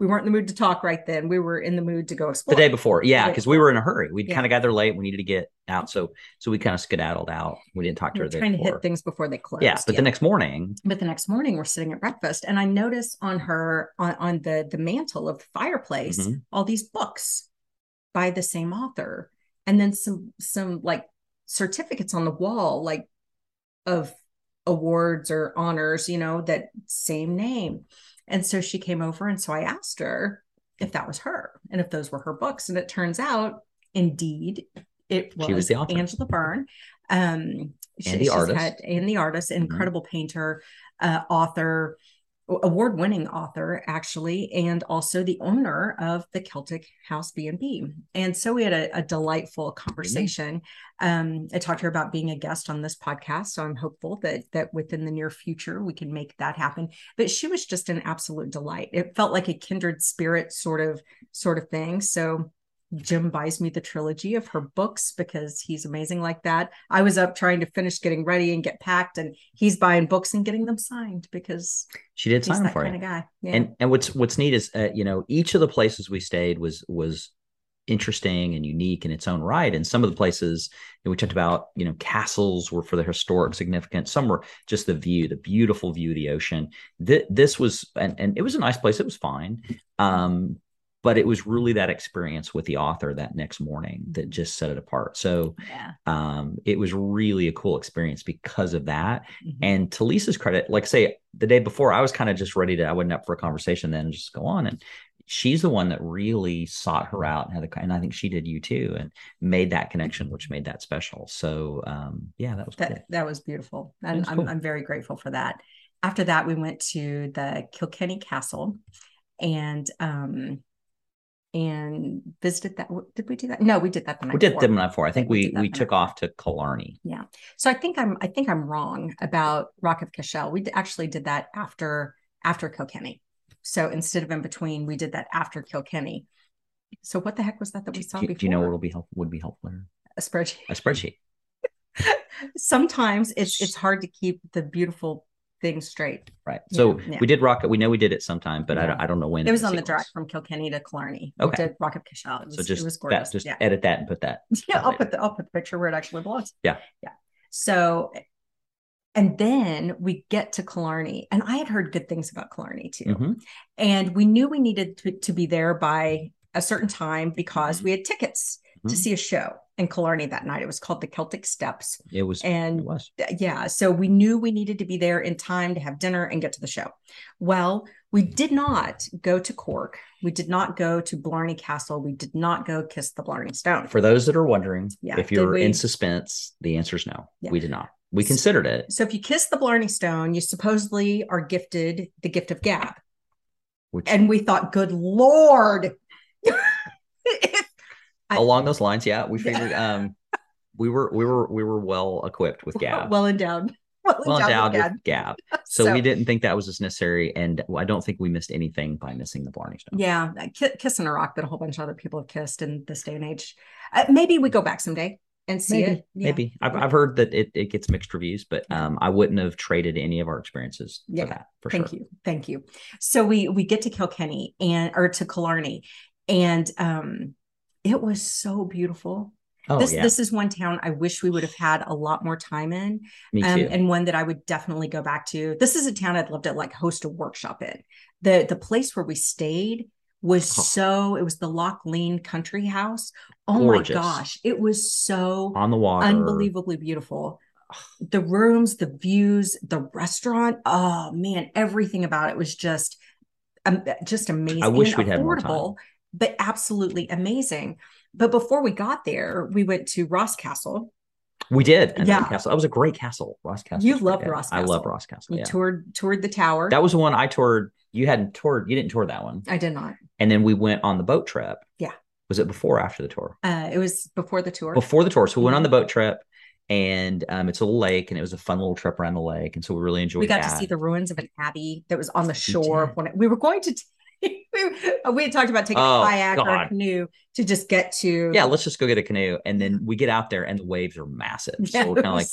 we weren't in the mood to talk right then. We were in the mood to go explore. The day before. Yeah. Cause we were in a hurry. We'd Yeah. kind of got there late. We needed to get out. So, so we kind of skedaddled out. We didn't talk to we her were the day trying to hit things before they closed. yeah. But the next morning, but the next morning we're sitting at breakfast and i notice on her on, on the the mantle of the fireplace Mhm. all these books by the same author and then some some like certificates on the wall like of awards or honors, you know, that same name. And so she came over. And so I asked her if that was her and if those were her books. And it turns out, indeed, it was, was the author. Angela Byrne. Um, she- And the she's artist. had- and the artist, Mhm. incredible painter, uh, author, award winning author actually and also the owner of the celtic house b&b and so we had a, a delightful conversation. Um, i talked to her about being a guest on this podcast so i'm hopeful that that within the near future we can make that happen. But she was just an absolute delight. It felt like a kindred spirit sort of sort of thing. So Jim buys me the trilogy of her books because he's amazing like that. I was up trying to finish getting ready and get packed, and he's buying books and getting them signed because She did sign them for kind you. of guy. Yeah. And and what's what's neat is uh, you know each of the places we stayed was was interesting and unique in its own right. And some of the places that we talked about, you know, castles were for the historic significance. Some were just the view, the beautiful view of the ocean. Th- this was and and it was a nice place. It was fine. Um, but it was really that experience with the author that next morning that just set it apart. So yeah. um, it was really a cool experience because of that. Mhm. And to Lisa's credit, like say the day before, I was kind of just ready to, I wasn't up for a conversation then, just go on. And she's the one that really sought her out and had the, and I think she did you too, and made that connection, which made that special. So um, yeah, that was cool. that that was beautiful, and was I'm cool. I'm very grateful for that. After that, we went to the Kilkenny Castle, and um, and visited that. Did we do that? No, we did that the night. We did before. them night before. I think we we we took off to Killarney. Yeah. So I think I'm I think I'm wrong about Rock of Cashel. We actually did that after after Kilkenny. So instead of in between, we did that after Kilkenny. So what the heck was that that we saw do- before? do you know what will be helpful? Would be helpful a spreadsheet? A spreadsheet. Sometimes it's it's hard to keep the beautiful things straight. Right. So yeah. we did rock. it. We know we did it sometime, but I, don't, Yeah. I don't know when. It was on the drive from Kilkenny to Killarney. Okay. We did Rock of Cashel. It was, So just it was that, gorgeous. just yeah. edit that and put that. Yeah, I'll later. put the I'll put the picture where it actually belongs. Yeah. Yeah. So and then we get to Killarney, and I had heard good things about Killarney too. Mhm. And we knew we needed to, to be there by a certain time because we had tickets to Mhm. see a show in Killarney that night. It was called the Celtic Steps. It was. And it was. yeah, so we knew we needed to be there in time to have dinner and get to the show. Well, we did not go to Cork. We did not go to Blarney Castle. We did not go kiss the Blarney Stone. For those that are wondering, Yeah, if you're in suspense, the answer is no. Yeah. We did not. We considered it, So if you kiss the Blarney Stone, you supposedly are gifted the gift of gab. which And we thought, good Lord. I- along those lines, yeah, we Yeah. figured um we were we were we were well equipped with Gab. well endowed. Well, well endowed with with Gab. So, we didn't think that was as necessary, and I don't think we missed anything by missing the Blarney Stone. Yeah, ki- kissing a rock that a whole bunch of other people have kissed in this day and age. Uh, maybe we go back someday and see maybe, it. Yeah. maybe. I've, I've heard that it, it gets mixed reviews, but um, I wouldn't have traded any of our experiences Yeah. for that for sure. Thank sure. you. Thank you. So we we get to Kilkenny and or to Killarney and um it was so beautiful. Oh this yeah, this is one town I wish we would have had a lot more time in. me um, and one that I would definitely go back to. This is a town I'd love to like host a workshop in. The the place where we stayed was Huh. so it was the Loch Lein Country House. Oh Gorgeous. my gosh, it was so On the water, unbelievably beautiful. The rooms, the views, the restaurant. Oh man, everything about it was just um, just amazing. I wish we'd had more time. But absolutely amazing. But before we got there, we went to Ross Castle. We did. And Yeah. that castle. That was a great castle. Ross Castle. You was pretty loved good. Ross I love Ross Castle. We Yeah. toured toured the tower. That was the one I toured. You hadn't toured. You didn't tour that one. I did not. And then we went on the boat trip. Yeah. Was it before or after the tour? Uh, it was before the tour. Before the tour. So we went on the Mhm. boat trip and um, it's a little lake and it was a fun little trip around the lake. And so we really enjoyed we got that. to see the ruins of an abbey that was on the shore. of one. We were going to. We, had talked about taking Oh, a kayak or a canoe to just get to. yeah, let's just go get a canoe. And then we get out there and the waves are massive. So we're kind of like,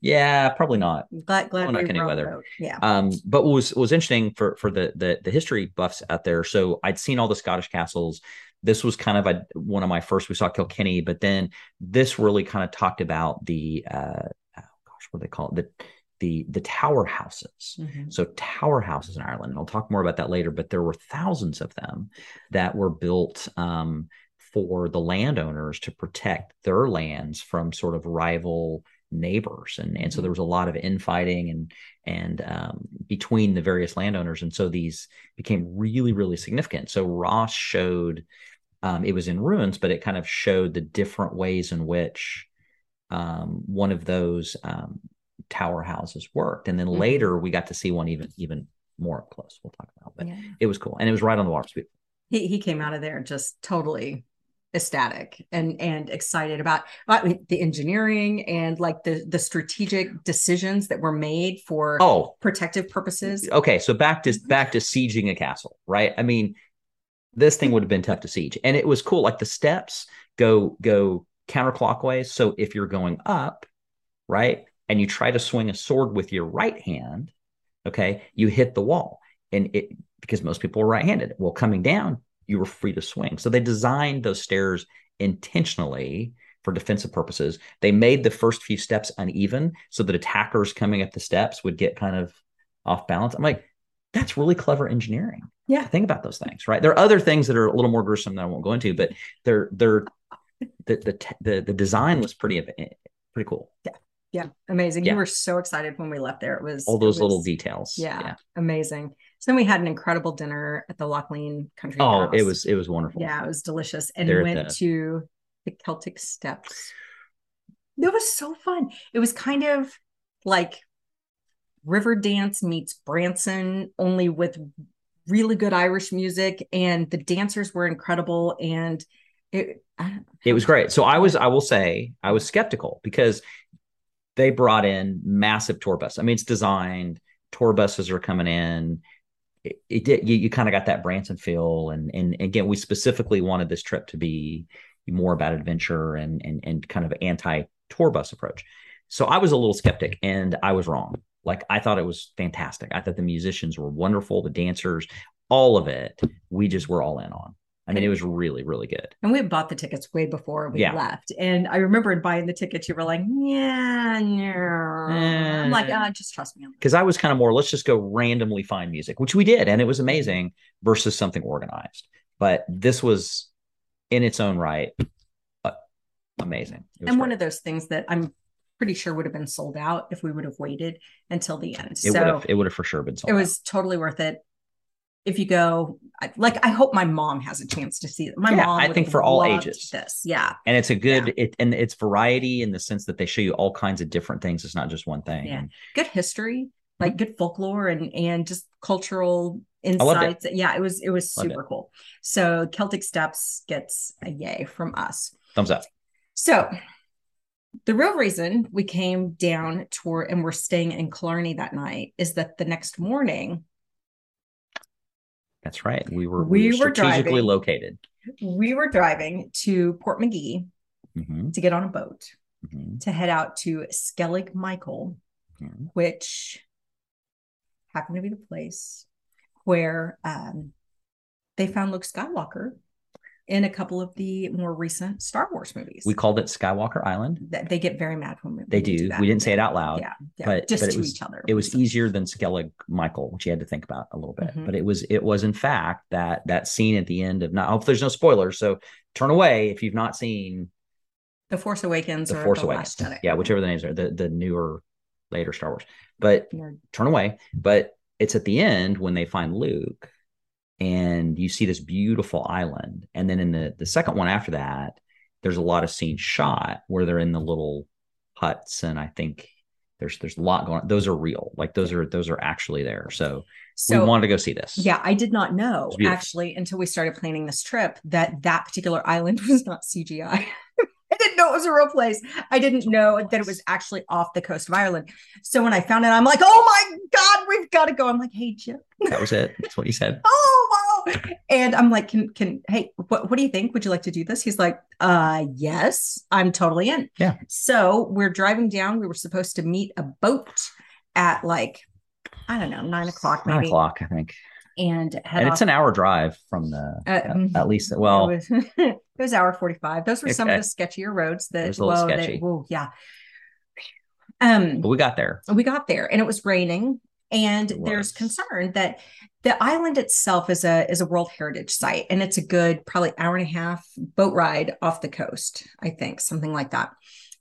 yeah, probably not. glad glad not canoe were on the weather. Yeah. Um, but what was what was interesting for for the the the history buffs out there. So I'd seen all the Scottish castles. This was kind of a, one of my first. We saw Kilkenny, but then this really kind of talked about the uh, oh gosh, what do they call it? The the the tower houses. Mhm. So tower houses in Ireland. And I'll talk more about that later. But there were thousands of them that were built um, for the landowners to protect their lands from sort of rival neighbors, and and so Mhm. there was a lot of infighting and and um, between the various landowners, and so these became really really significant. So Ross showed um, it was in ruins, but it kind of showed the different ways in which um, one of those um, tower houses worked, and then Mhm. later we got to see one even even more up close. We'll talk about, but Yeah. it was cool, and it was right on the water. Beautiful. he he came out of there just totally ecstatic and and excited about, about the engineering and like the the strategic decisions that were made for Oh, protective purposes. okay so back to back to sieging a castle right i mean this thing would have been tough to siege and it was cool like the steps go go counterclockwise so if you're going up right and you try to swing a sword with your right hand okay you hit the wall. And it because most people are right-handed. Well coming down you were free to swing. So they designed those stairs intentionally for defensive purposes. They made the first few steps uneven so that attackers coming up the steps would get kind of off balance. I'm like that's really clever engineering. Yeah. think about those things right? There are other things that are a little more gruesome that i won't go into but they're they're the the the, the design was pretty pretty cool. Yeah, amazing. Yeah. You were so excited when we left there. It was all those it little details Yeah, amazing. So then we had an incredible dinner at the Loch Lein Country oh House. it was it was wonderful Yeah, it was delicious. And There we went the- to the Celtic Steps. It was so fun. It was kind of like Riverdance meets Branson, only with really good Irish music, and the dancers were incredible. And it, I- it was great so i was i will say i was skeptical because they brought in massive tour bus. I mean it's designed tour buses are coming in. It, it did you, you kind of got that branson feel and and again we specifically wanted this trip to be more about adventure and and and kind of anti tour bus approach. So i was a little skeptic and i was wrong. Like i thought it was fantastic. I thought the musicians were wonderful the dancers all of it. We just were all in on i mean it was really really good And we bought the tickets way before we Yeah. left. And I remember in buying the tickets, you were like, yeah, no. I'm like, ah, just trust me. because I was kind of more, let's just go randomly find music, which we did, and it was amazing versus something organized. But this was in its own right uh, amazing. It was And one of those things that I'm pretty sure would have been sold out if we would have waited until the end. it would so have it would have for sure been sold it out. was totally worth it. If you go, like, I hope my mom has a chance to see it. My Yeah, mom, I think for all ages. This, yeah, and it's a good it and it's variety in the sense that they show you all kinds of different things. It's not just one thing. Yeah. Good history, like good folklore and and just cultural loved it. insights. Yeah, it was it was super cool. So Celtic Steps gets a yay from us. thumbs up. So the real reason we came down toward and we're staying in Killarney that night is that the next morning That's right. We were We we, were strategically driving. located. we were driving to Portmagee Mhm, to get on a boat mhm, to head out to Skellig Michael, mhm. which happened to be the place where um, they found Luke Skywalker in a couple of the more recent Star Wars movies. We called it Skywalker Island. That they get very mad when we They do. that. We didn't say it out loud. Yeah, yeah, but- just but it to was- each other. it was So- easier than Skellig Michael, which you had to think about a little bit. Mhm. But it was it was in fact that that scene at the end of not. I hope there's no spoilers, so turn away if you've not seen The Force Awakens the or Force the Awakens. Last Jedi. Yeah, whichever the names are, the the newer, later Star Wars. But Nerd. turn away. But it's at the end when they find Luke, and you see this beautiful island, and then in the the second one after that, there's a lot of scenes shot where they're in the little huts, and I think. There's, there's a lot going on. Those are real. Like those are those are actually there. So, So we wanted to go see this. Yeah, I did not know actually until we started planning this trip that that particular island was not CGI. I didn't know it was a real place. I didn't know that it was actually off the coast of Ireland. So when I found it, I'm like, oh my God, we've got to go. I'm like, hey, Jim. That was it. That's what he said. Oh. And I'm like, can can hey, what what do you think? Would you like to do this? He's like, uh yes, I'm totally in. Yeah. So we're driving down. We were supposed to meet a boat at like, I don't know, nine o'clock maybe. Nine o'clock, I think. And And off. it's an hour drive from the Uh, at, mhm. least. Well, it was, it was hour 45 those were some of the sketchier roads that was a little whoa, they- sketchy. whoa, yeah um but we got there. we got there and it was raining and there's concern that the island itself is a is a world heritage site and it's a good probably hour and a half boat ride off the coast i think something like that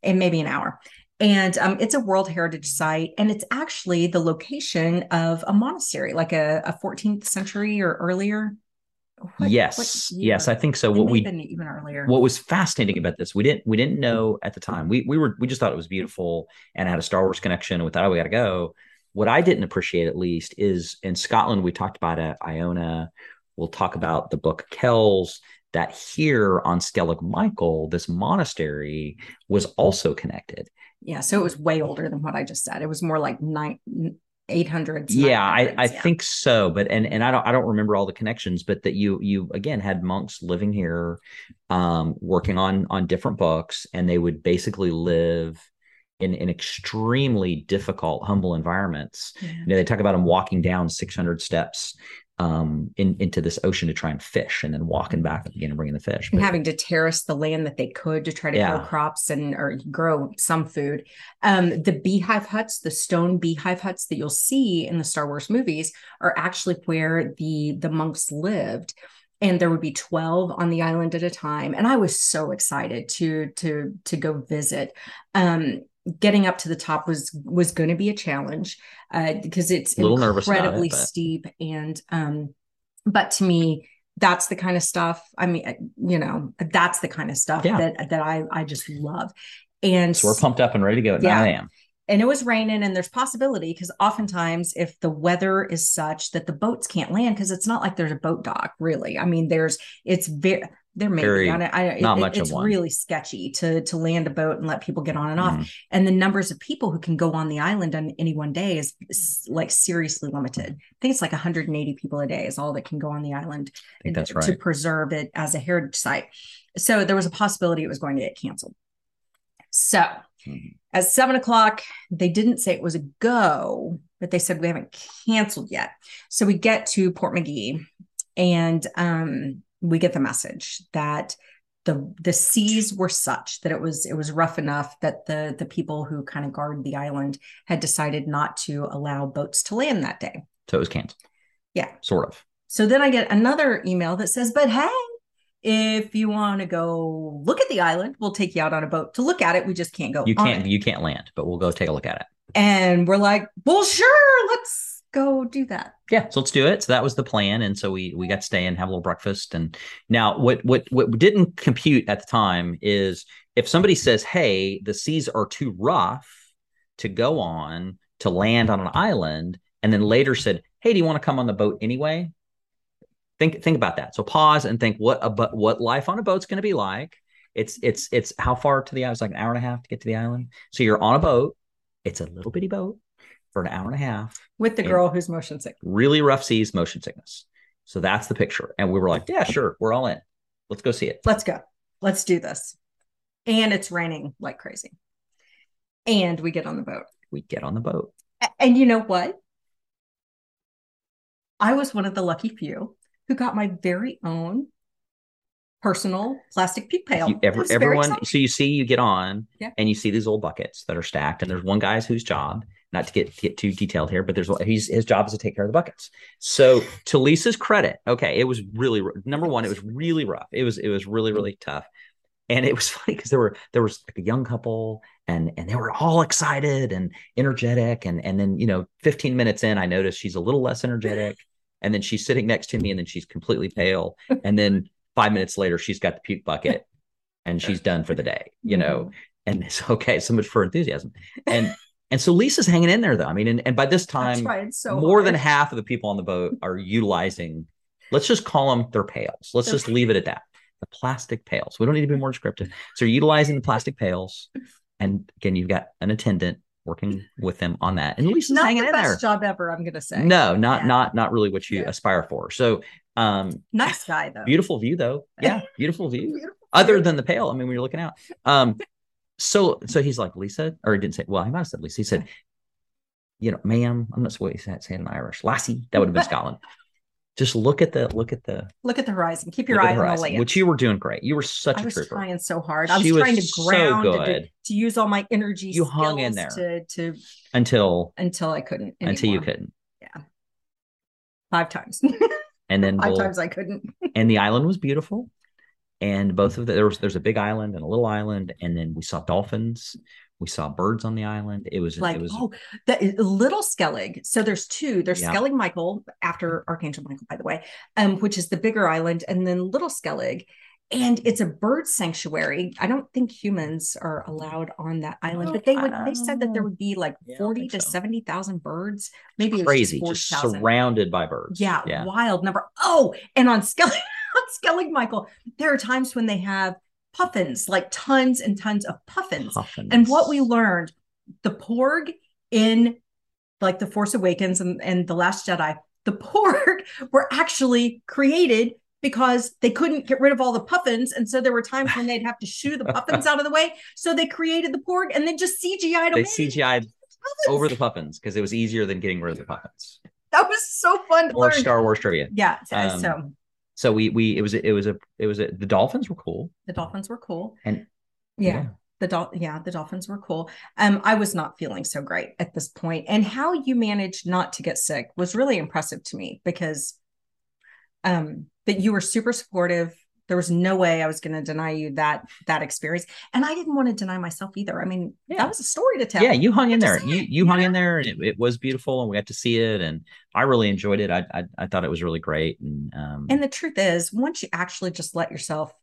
and maybe an hour And um, it's a World Heritage Site, and it's actually the location of a monastery, like a, a 14th century or earlier. What, yes, what yes, I think so. What we even earlier. What was fascinating about this, we didn't we didn't know at the time. We we were we just thought it was beautiful and had a Star Wars connection. With that, oh, we got to go. What I didn't appreciate, at least, is in Scotland. We talked about Iona. We'll talk about the Book Kells that here on Skellig Michael, this monastery was also connected. Yeah, so it was way older than what I just said. It was more like nine. 800s yeah i i yeah. think so but and and i don't i don't remember all the connections but that you you again had monks living here um working on on different books and they would basically live in, in extremely difficult humble environments yeah. you know they talk about them walking down 600 steps um, in, into this ocean to try and fish and then walking back again and bringing the fish. But, and having to terrace the land that they could to try to yeah. grow crops and or grow some food. Um, the beehive huts, the stone beehive huts that you'll see in the Star Wars movies are actually where the the monks lived and there would be 12 on the island at a time and i was so excited to to to go visit um getting up to the top was was going to be a challenge uh, because it's incredibly it, steep and um but to me that's the kind of stuff i mean uh, you know that's the kind of stuff yeah. that that i i just love and so we're pumped up and ready to go at yeah. 9 a.m and it was raining and there's possibility because oftentimes if the weather is such that the boats can't land because it's not like there's a boat dock really i mean there's it's very there may Very, be on it. I, not it, much it's really sketchy to to land a boat and let people get on and off. Mm. And the numbers of people who can go on the island on any one day is, is like seriously limited. I think it's like 180 people a day is all that can go on the island that's right. to preserve it as a heritage site. So there was a possibility it was going to get canceled. So mm. at seven o'clock, they didn't say it was a go, but they said we haven't canceled yet. So we get to Portmagee and um we get the message that the the seas were such that it was it was rough enough that the the people who kind of guard the island had decided not to allow boats to land that day. So it was canceled. Yeah. Sort of. So then I get another email that says, but hey, if you want to go look at the island, we'll take you out on a boat to look at it. We just can't go. You can't you can't land, but we'll go take a look at it. And we're like, well, sure, let's go do that. Yeah, so let's do it. So that was the plan, and so we we got to stay and have a little breakfast. And now, what what what didn't compute at the time is if somebody says, "Hey, the seas are too rough to go on to land on an island," and then later said, "Hey, do you want to come on the boat anyway?" Think think about that. So pause and think what a what life on a boat's going to be like. It's it's it's how far to the island? It's like an hour and a half to get to the island. So you're on a boat. It's a little bitty boat for an hour and a half with the girl who's motion sick. Really rough seas, motion sickness. So that's the picture. And we were like, yeah, sure, we're all in. Let's go see it. Let's go. Let's do this. And it's raining like crazy. And we get on the boat. We get on the boat. And you know what? I was one of the lucky few who got my very own personal plastic puke pail. You, every, everyone, so you see, you get on, yeah. and you see these old buckets that are stacked, and there's one guy's whose job not to get get too detailed here, but there's he's his job is to take care of the buckets. So to Lisa's credit, okay, it was really number one, it was really rough. It was it was really really tough, and it was funny because there were there was like a young couple and and they were all excited and energetic, and and then you know 15 minutes in, I noticed she's a little less energetic, and then she's sitting next to me, and then she's completely pale, and then five minutes later, she's got the puke bucket, and she's done for the day, you know. Mm-hmm. And it's okay, so much for enthusiasm, and and so Lisa's hanging in there though. I mean, and, and by this time, so more hard. than half of the people on the boat are utilizing, let's just call them their pails. Let's just leave it at that. The plastic pails. We don't need to be more descriptive. So you're utilizing the plastic pails. And again, you've got an attendant working with them on that. And Lisa's not hanging the in best there. job ever, I'm gonna say. No, not yeah. not not really what you yeah. aspire for. So um nice guy though. Beautiful view though. Yeah, beautiful view. beautiful Other than the pail. I mean, when you're looking out. Um so so he's like lisa or he didn't say well he might have said lisa he said you know ma'am i'm not sure what he said saying in irish. Lassie that would have been scotland. Just look at the look at the look at the horizon. Keep your eye the on the land. which you were doing great. You were such I a was trooper. trying so hard. I was, was trying to ground so to, to, use all my energy you hung in there to, to until until i couldn't anymore. until you couldn't. Yeah. Five times. And then 5 we'll, times i couldn't. And the island was beautiful and both of the, there was there's a big island and a little island and then we saw dolphins We saw birds on the island. It was like it was oh the little skellig so there's two there's Yeah. skellig michael after archangel michael by the way um which is the bigger island and then little skellig and it's a bird sanctuary i don't think humans are allowed on that island Oh, but they would they said that there would be like Yeah, 40 to so. 70,000 birds maybe crazy, just just 40,000 surrounded by birds. yeah, yeah. wild number. Oh, and on Skellig, Skellig Michael, there are times when they have puffins, like tons and tons of puffins. Puffins. And what we learned, the Porg in like the Force Awakens and, and the Last Jedi, the Porg were actually created because they couldn't get rid of all the puffins. And so there were times when they'd have to shoo the puffins out of the way. So they created the Porg and then just CGI'd they CGI'd over the puffins because it was easier than getting rid of the puffins. That was so fun to Or learn. Star Wars trivia. yeah. Um, so So we we it was it was a it was a the dolphins were cool the dolphins were cool. and yeah. The dol- yeah, the dolphins were cool. Um, I was not feeling so great at this point, and how you managed not to get sick was really impressive to me because, um, that you were super supportive. There was no way I was going to deny you that that experience, and I didn't want to deny myself either. I mean, Yeah. that was a story to tell. yeah you hung in there you you you hung in there and it, it was beautiful and we got to see it and I really enjoyed it. I I, I thought it was really great and um And the truth is, once you actually just let yourself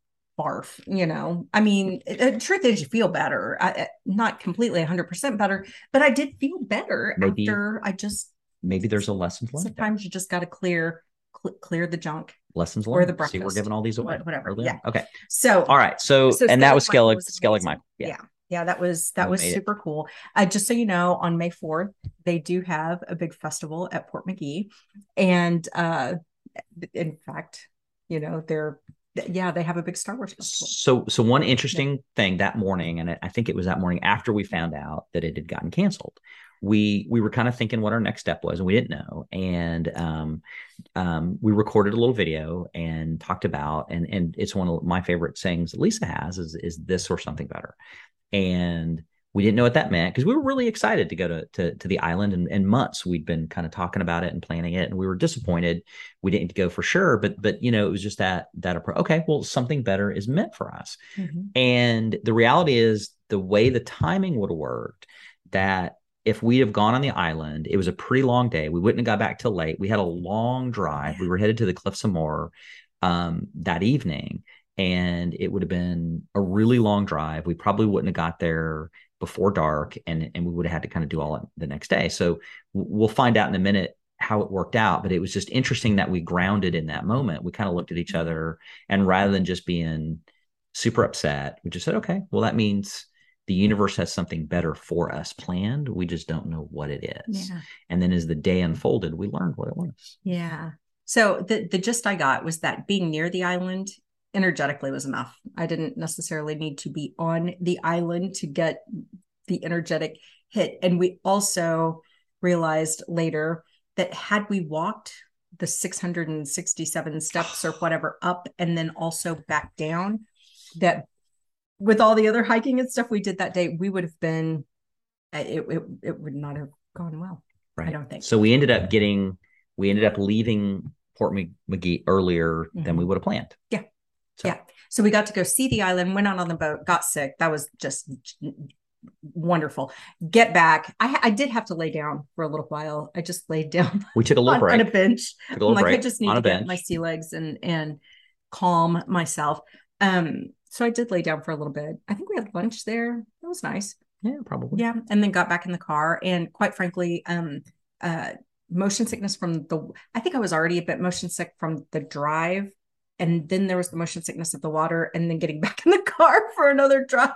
barf, you know, I mean, the truth is, you feel better. I, not completely 100% better, but I did feel better Maybe- after I just maybe there's a lesson learned. there. sometimes you just got to clear cl- clear the junk Lessons or learned. the See, we're giving all these away. Whatever, early yeah. on. Okay. so All right. So, so and that was Skellig Skellig. Michael. Yeah. yeah yeah that was that We was made it. super cool uh, just so you know on may 4th they do have a big festival at Portmagee and uh in fact you know they're yeah they have a big star wars festival So, so one interesting thing that morning, and I- I think it was that morning after we found out that it had gotten canceled, we we were kind of thinking what our next step was, and we didn't know. And um, um, we recorded a little video and talked about, and and it's one of my favorite sayings Lisa has is is this or something better, and we didn't know what that meant because we were really excited to go to to, to the island and, and months we'd been kind of talking about it and planning it and we were disappointed we didn't go for sure but but you know it was just that that approach okay well something better is meant for us Mhm. and the reality is the way the timing would have worked that if we'd have gone on the island, it was a pretty long day. We wouldn't have got back till late. We had a long drive. We were headed to the Cliffs of Moher um, that evening, and it would have been a really long drive. We probably wouldn't have got there before dark, and and we would have had to kind of do all it the next day. So we'll find out in a minute how it worked out. But it was just interesting that we grounded in that moment. We kind of looked at each other, and rather than just being super upset, we just said, okay, well that means the universe has something better for us planned. We just don't know what it is. yeah And then as the day unfolded, we learned what it was. yeah so the the gist i got was that being near the island energetically was enough i didn't necessarily need to be on the island to get the energetic hit and we also realized later that had we walked the 667 steps or whatever up and then also back down that with all the other hiking and stuff we did that day we would have been uh, it, it, it would not have gone well i don't think So we ended up getting, we ended up leaving Port Mc- McGee earlier than we would have planned. Yeah. So, Yeah. So we got to go see the island, went out on the boat, got sick. That was just wonderful. Get back. I, I did have to lay down for a little while. I just laid down We took a little on, break. on a bench. took a little like, break I just need to get bench. my sea legs and and calm myself. Um, so I did lay down for a little bit. I think we had lunch there. It was nice. yeah, probably. Yeah. And then got back in the car. And quite frankly, um, uh, motion sickness from the, I think I was already a bit motion sick from the drive. And then there was the motion sickness of the water and then getting back in the car for another drive.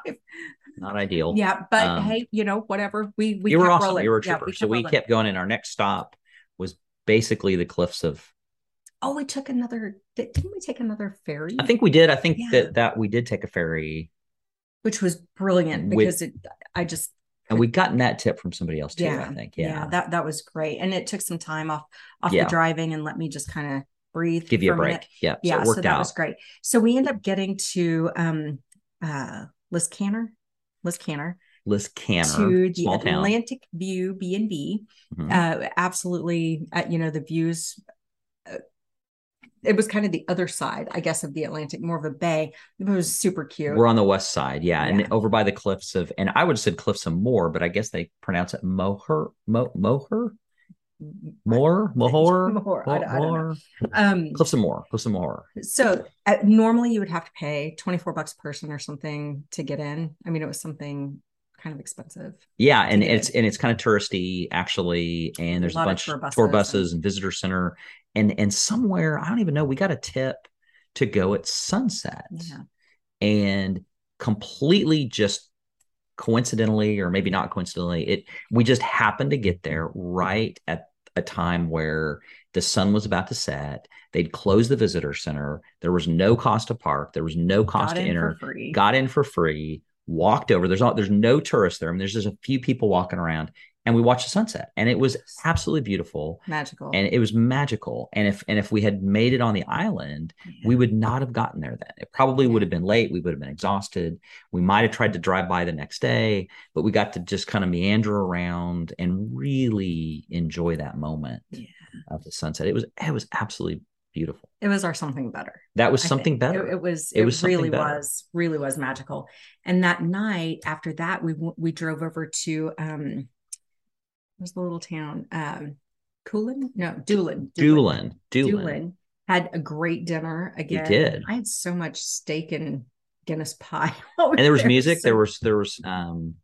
Not ideal. Yeah. But Um, hey, you know, whatever. We, we you were awesome. rolling. You were a Yeah, trooper. so we rolling. kept going, and our next stop was basically the cliffs of. Oh, we took another, did- didn't we take another ferry? I think we did. I think Yeah. that that we did take a ferry, which was brilliant because it, I just, and we'd gotten that tip from somebody else too. Yeah, I think. yeah, Yeah. that, that was great. And it took some time off, off Yeah. the driving and let me just kind of breathe. Give you a break. minute. Yeah. So yeah it so that out. was great so we end up getting to um uh Liscannor liz canner Liscannor, to the small town. atlantic view b and b Mhm. uh absolutely uh, you know the views it was kind of the other side, I guess, of the Atlantic, more of a bay. It was super cute. We're on the west side, yeah, Yeah. and over by the cliffs of, and I would have said cliffs of Moher, but I guess they pronounce it Moher, Mo, Moher, Moher, Moher, Moher, I I. Moher, Um, cliffs of Moher, cliffs of Moher. so uh, normally you would have to pay 24 bucks a person or something to get in. I mean, it was something kind of expensive. Yeah, and it's it. and it's kind of touristy actually, and there's a, of bunch tour of buses tour and- buses and visitor center, and and somewhere I don't even know. We got a tip to go at sunset, Yeah. and completely just coincidentally, or maybe not coincidentally, it we just happened to get there right at a time where the sun was about to set. They'd closed the visitor center. There was no cost to park. There was no cost to enter got in for free, walked over. There's not, there's no tourists there. I mean, there's just a few people walking around, and we watched the sunset, and it was absolutely beautiful, Magical. and it was magical. And if and if we had made it on the island, we would not have gotten there then. It probably would have been late. We would have been exhausted. We might have tried to drive by the next day, but we got to just kind of meander around and really enjoy that moment Yeah. of the sunset. It was it was absolutely beautiful. it was our something better. That was something better. It, it was. It It, was really was. Really was magical. And that night after that, we we drove over to um, was the little town? Um, Coolin? No, Doolin. Doolin, Doolin. Doolin. Had a great dinner again. did. I had so much steak and Guinness pie. And there was It music. so- There was there was um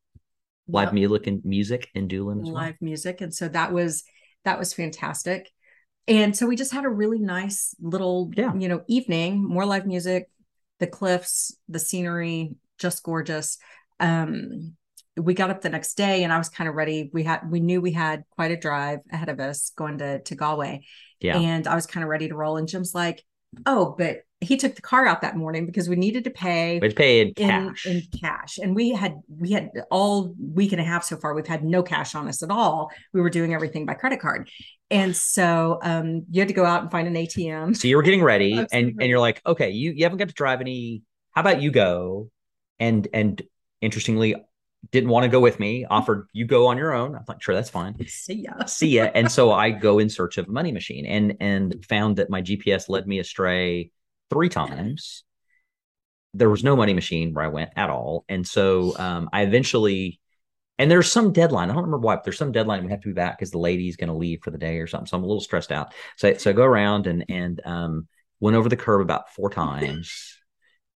live Yep. music and music in Doolin as well. live music and so that was that was fantastic and so we just had a really nice little Yeah. you know evening more live music the cliffs the scenery just gorgeous um we got up the next day and i was kind of ready we had we knew we had quite a drive ahead of us going to to galway Yeah. and i was kind of ready to roll and jim's like oh but he took the car out that morning because we needed to pay We paid in cash. in cash and we had we had all week and a half so far we've had no cash on us at all we were doing everything by credit card and so um you had to go out and find an atm so you were getting ready and and you're like, okay, you you haven't got to drive any. How about you go? And and interestingly, didn't want to go with me. Offered you go on your own. I'm like, sure, that's fine. see ya See ya. And so I go in search of a money machine and and found that my GPS led me astray three times. There was no money machine where I went at all. And so um, I eventually, and there's some deadline. I don't remember why, but there's some deadline we have to be back because the lady's going to leave for the day or something. So I'm a little stressed out. So, so I go around and and um, went over the curb about four times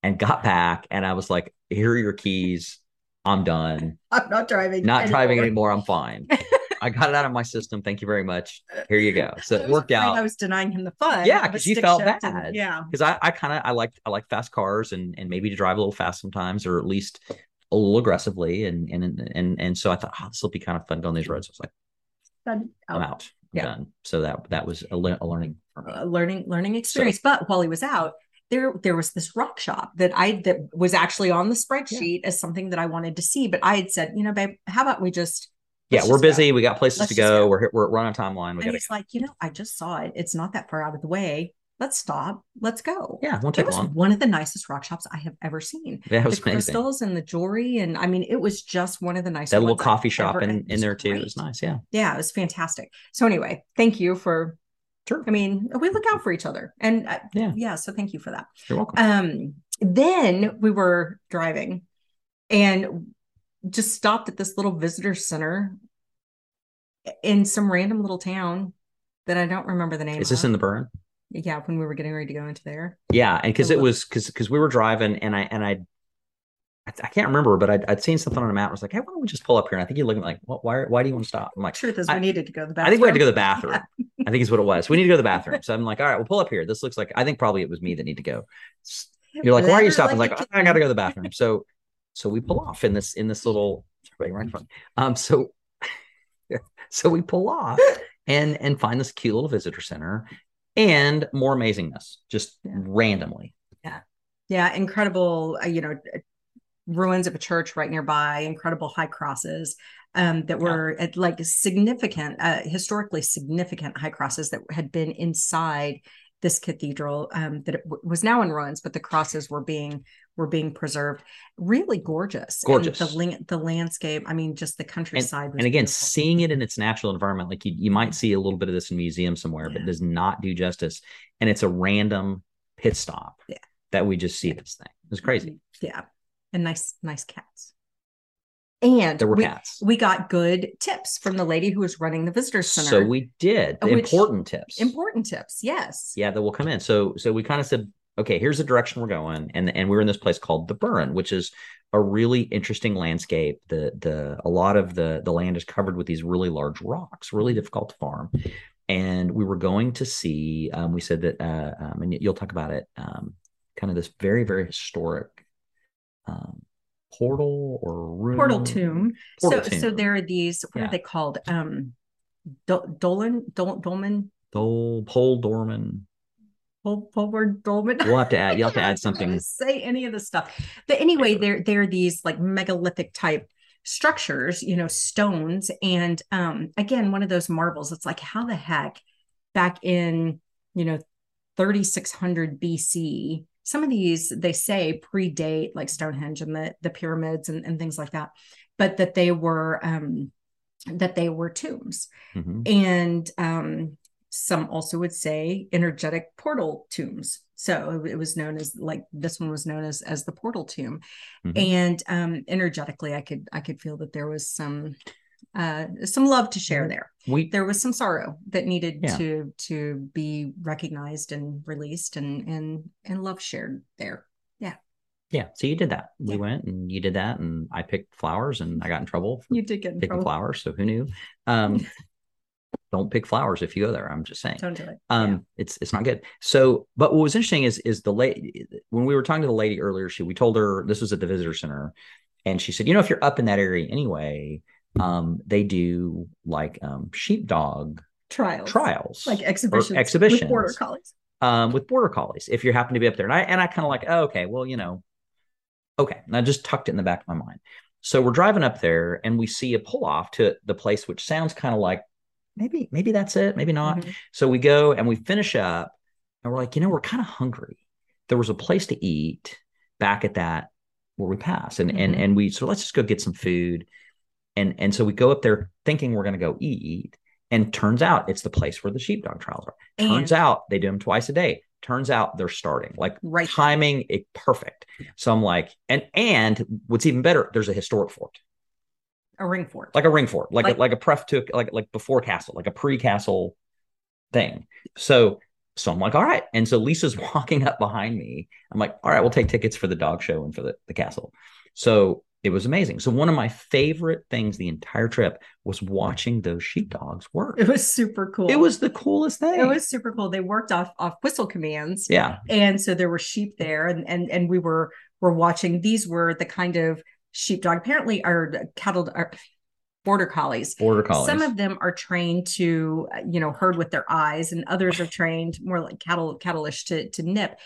and got back. And I was like, here are your keys. I'm done. i'm not driving Not driving anymore. anymore. I'm fine. I got it out of my system. Thank you very much. Here you go. So it worked out. i was denying him the fun Yeah, because you felt shift and- bad. yeah because I, I kind of I like I like fast cars and and maybe to drive a little fast sometimes or at least a little aggressively and and and and so I thought oh, this will be kind of fun going these roads. I was like Done. I'm out, I'm Yeah. done. So that that was a, le- a learning a learning learning experience. but while he was out, there there was this rock shop that I that was actually on the spreadsheet as something that I wanted to see. But I had said, you know, babe, how about we just Yeah, we're just go. busy. We got places Let's to go. go. We're we're we're on a timeline. We And got to like, you know, I just saw it. It's not that far out of the way. Let's stop. Let's go. yeah, it won't It take was long. one of the nicest rock shops I have ever seen. That The was amazing. crystals and the jewelry, and I mean, it was just one of the nicest. That little ones I've coffee shop in in there too. It was nice. Yeah, Yeah, it was fantastic. So anyway, thank you for. Sure. I mean, we look out for each other, and uh, Yeah. yeah. So thank you for that. you're welcome. Um, then we were driving and just stopped at this little visitor center in some random little town that I don't remember the name Is this of. in the Burren? yeah, when we were getting ready to go into there. Yeah, and because it was because because we were driving and I and I I, can't remember, but I'd, I'd seen something on a map. I was like, hey, why don't we just pull up here? And I think you're looking like, what? Why? Why do you want to stop? I'm like, Truth is, I- we needed to go to the bathroom. I think we had to go to the bathroom. I think is what it was. We need to go to the bathroom. So I'm like, all right, we'll pull up here. This looks like I think probably it was me that need to go. You're like, why are you stopping? like like, a I got to go to the bathroom. So so we pull off in this in this little right in front. Um, so so we pull off and and find this cute little visitor center and more amazingness just randomly. Yeah. Yeah, incredible. Uh, you know, ruins of a church right nearby. Incredible high crosses um, that Yeah. were at like significant, uh, historically significant high crosses that had been inside this cathedral um, that it w- was now in ruins, but the crosses were being were being preserved. Really gorgeous. Gorgeous. And the the landscape. I mean, just the countryside. and again, beautiful. seeing it in its natural environment, like you, you might see a little bit of this in a museum somewhere, yeah. but does not do justice. And it's a random pit stop yeah. that we just see this thing. It's crazy. Yeah. And nice, nice cats. And there were we, cats. We got good tips from the lady who was running the visitor center. So we did important tips. Important tips, yes. Yeah, that will come in. So so we kind of said, okay, here's the direction we're going, and and we are in this place called the Burren, which is a really interesting landscape. The the a lot of the the land is covered with these really large rocks, really difficult to farm. And we were going to see. Um, we said that, uh, um, and you'll talk about it. Um, kind of this very very historic um, portal or room? Portal tomb. Portal so tomb. so there are these. What yeah. are they called? Um, Do- Dolan Dol- Dolmen. Dol Pole Dorman. Pol Polward Dolmen. We'll have to add. You have to add something. say any of the stuff. But anyway, there there are these like megalithic type structures, you know, stones, and um, again, one of those marvels. It's like how the heck back in you know 3600 BC some of these they say predate like Stonehenge and the the pyramids and, and things like that, but that they were um, that they were tombs. Mm-hmm. And um, some also would say energetic portal tombs. So it, was known as like this one was known as as the portal tomb. Mm-hmm. And um, energetically, I could I could feel that there was some uh, some love to share mm-hmm. there. We, there was some sorrow that needed yeah. to to be recognized and released and and and love shared there. Yeah. Yeah. So you did that. We yeah. went and you did that, and I picked flowers, and I got in trouble. you did get in picking trouble. flowers. So who knew? Um, don't pick flowers if you go there. I'm just saying. Don't do it. Um, yeah. it's it's not good. So, but what was interesting is is the lady when we were talking to the lady earlier, she we told her this was at the visitor center, and she said, you know, if you're up in that area anyway, um, they do like um, sheepdog trials, trials, like exhibitions, exhibitions with border collies. Um, with border collies, if you happen to be up there, and I and I kind of like, oh, okay, well, you know, okay, and I just tucked it in the back of my mind. So we're driving up there, and we see a pull off to the place, which sounds kind of like maybe maybe that's it, maybe not. Mm-hmm. So we go and we finish up, and we're like, you know, we're kind of hungry. There was a place to eat back at that where we pass, and mm-hmm. and and we so let's just go get some food and and so we go up there thinking we're going to go eat and turns out it's the place where the sheepdog trials are. Turns and, out they do them twice a day. Turns out they're starting. Like right. timing it perfect. So i'm like and and what's even better there's a historic fort. A ring fort. Like a ring fort like like a, like a pref to like like before castle like a pre-castle thing. So so i'm like all right. And so lisa's walking up behind me. I'm like all right we'll take tickets for the dog show and for the, the castle. So it was amazing. So one of my favorite things the entire trip was watching those sheepdogs work. It was super cool. It was the coolest thing. It was super cool. They worked off off whistle commands. Yeah. And so there were sheep there and and and we were were watching these were the kind of sheepdog apparently are cattle are border collies. Border collies. Some of them are trained to you know herd with their eyes and others are trained more like cattle cattleish to to nip.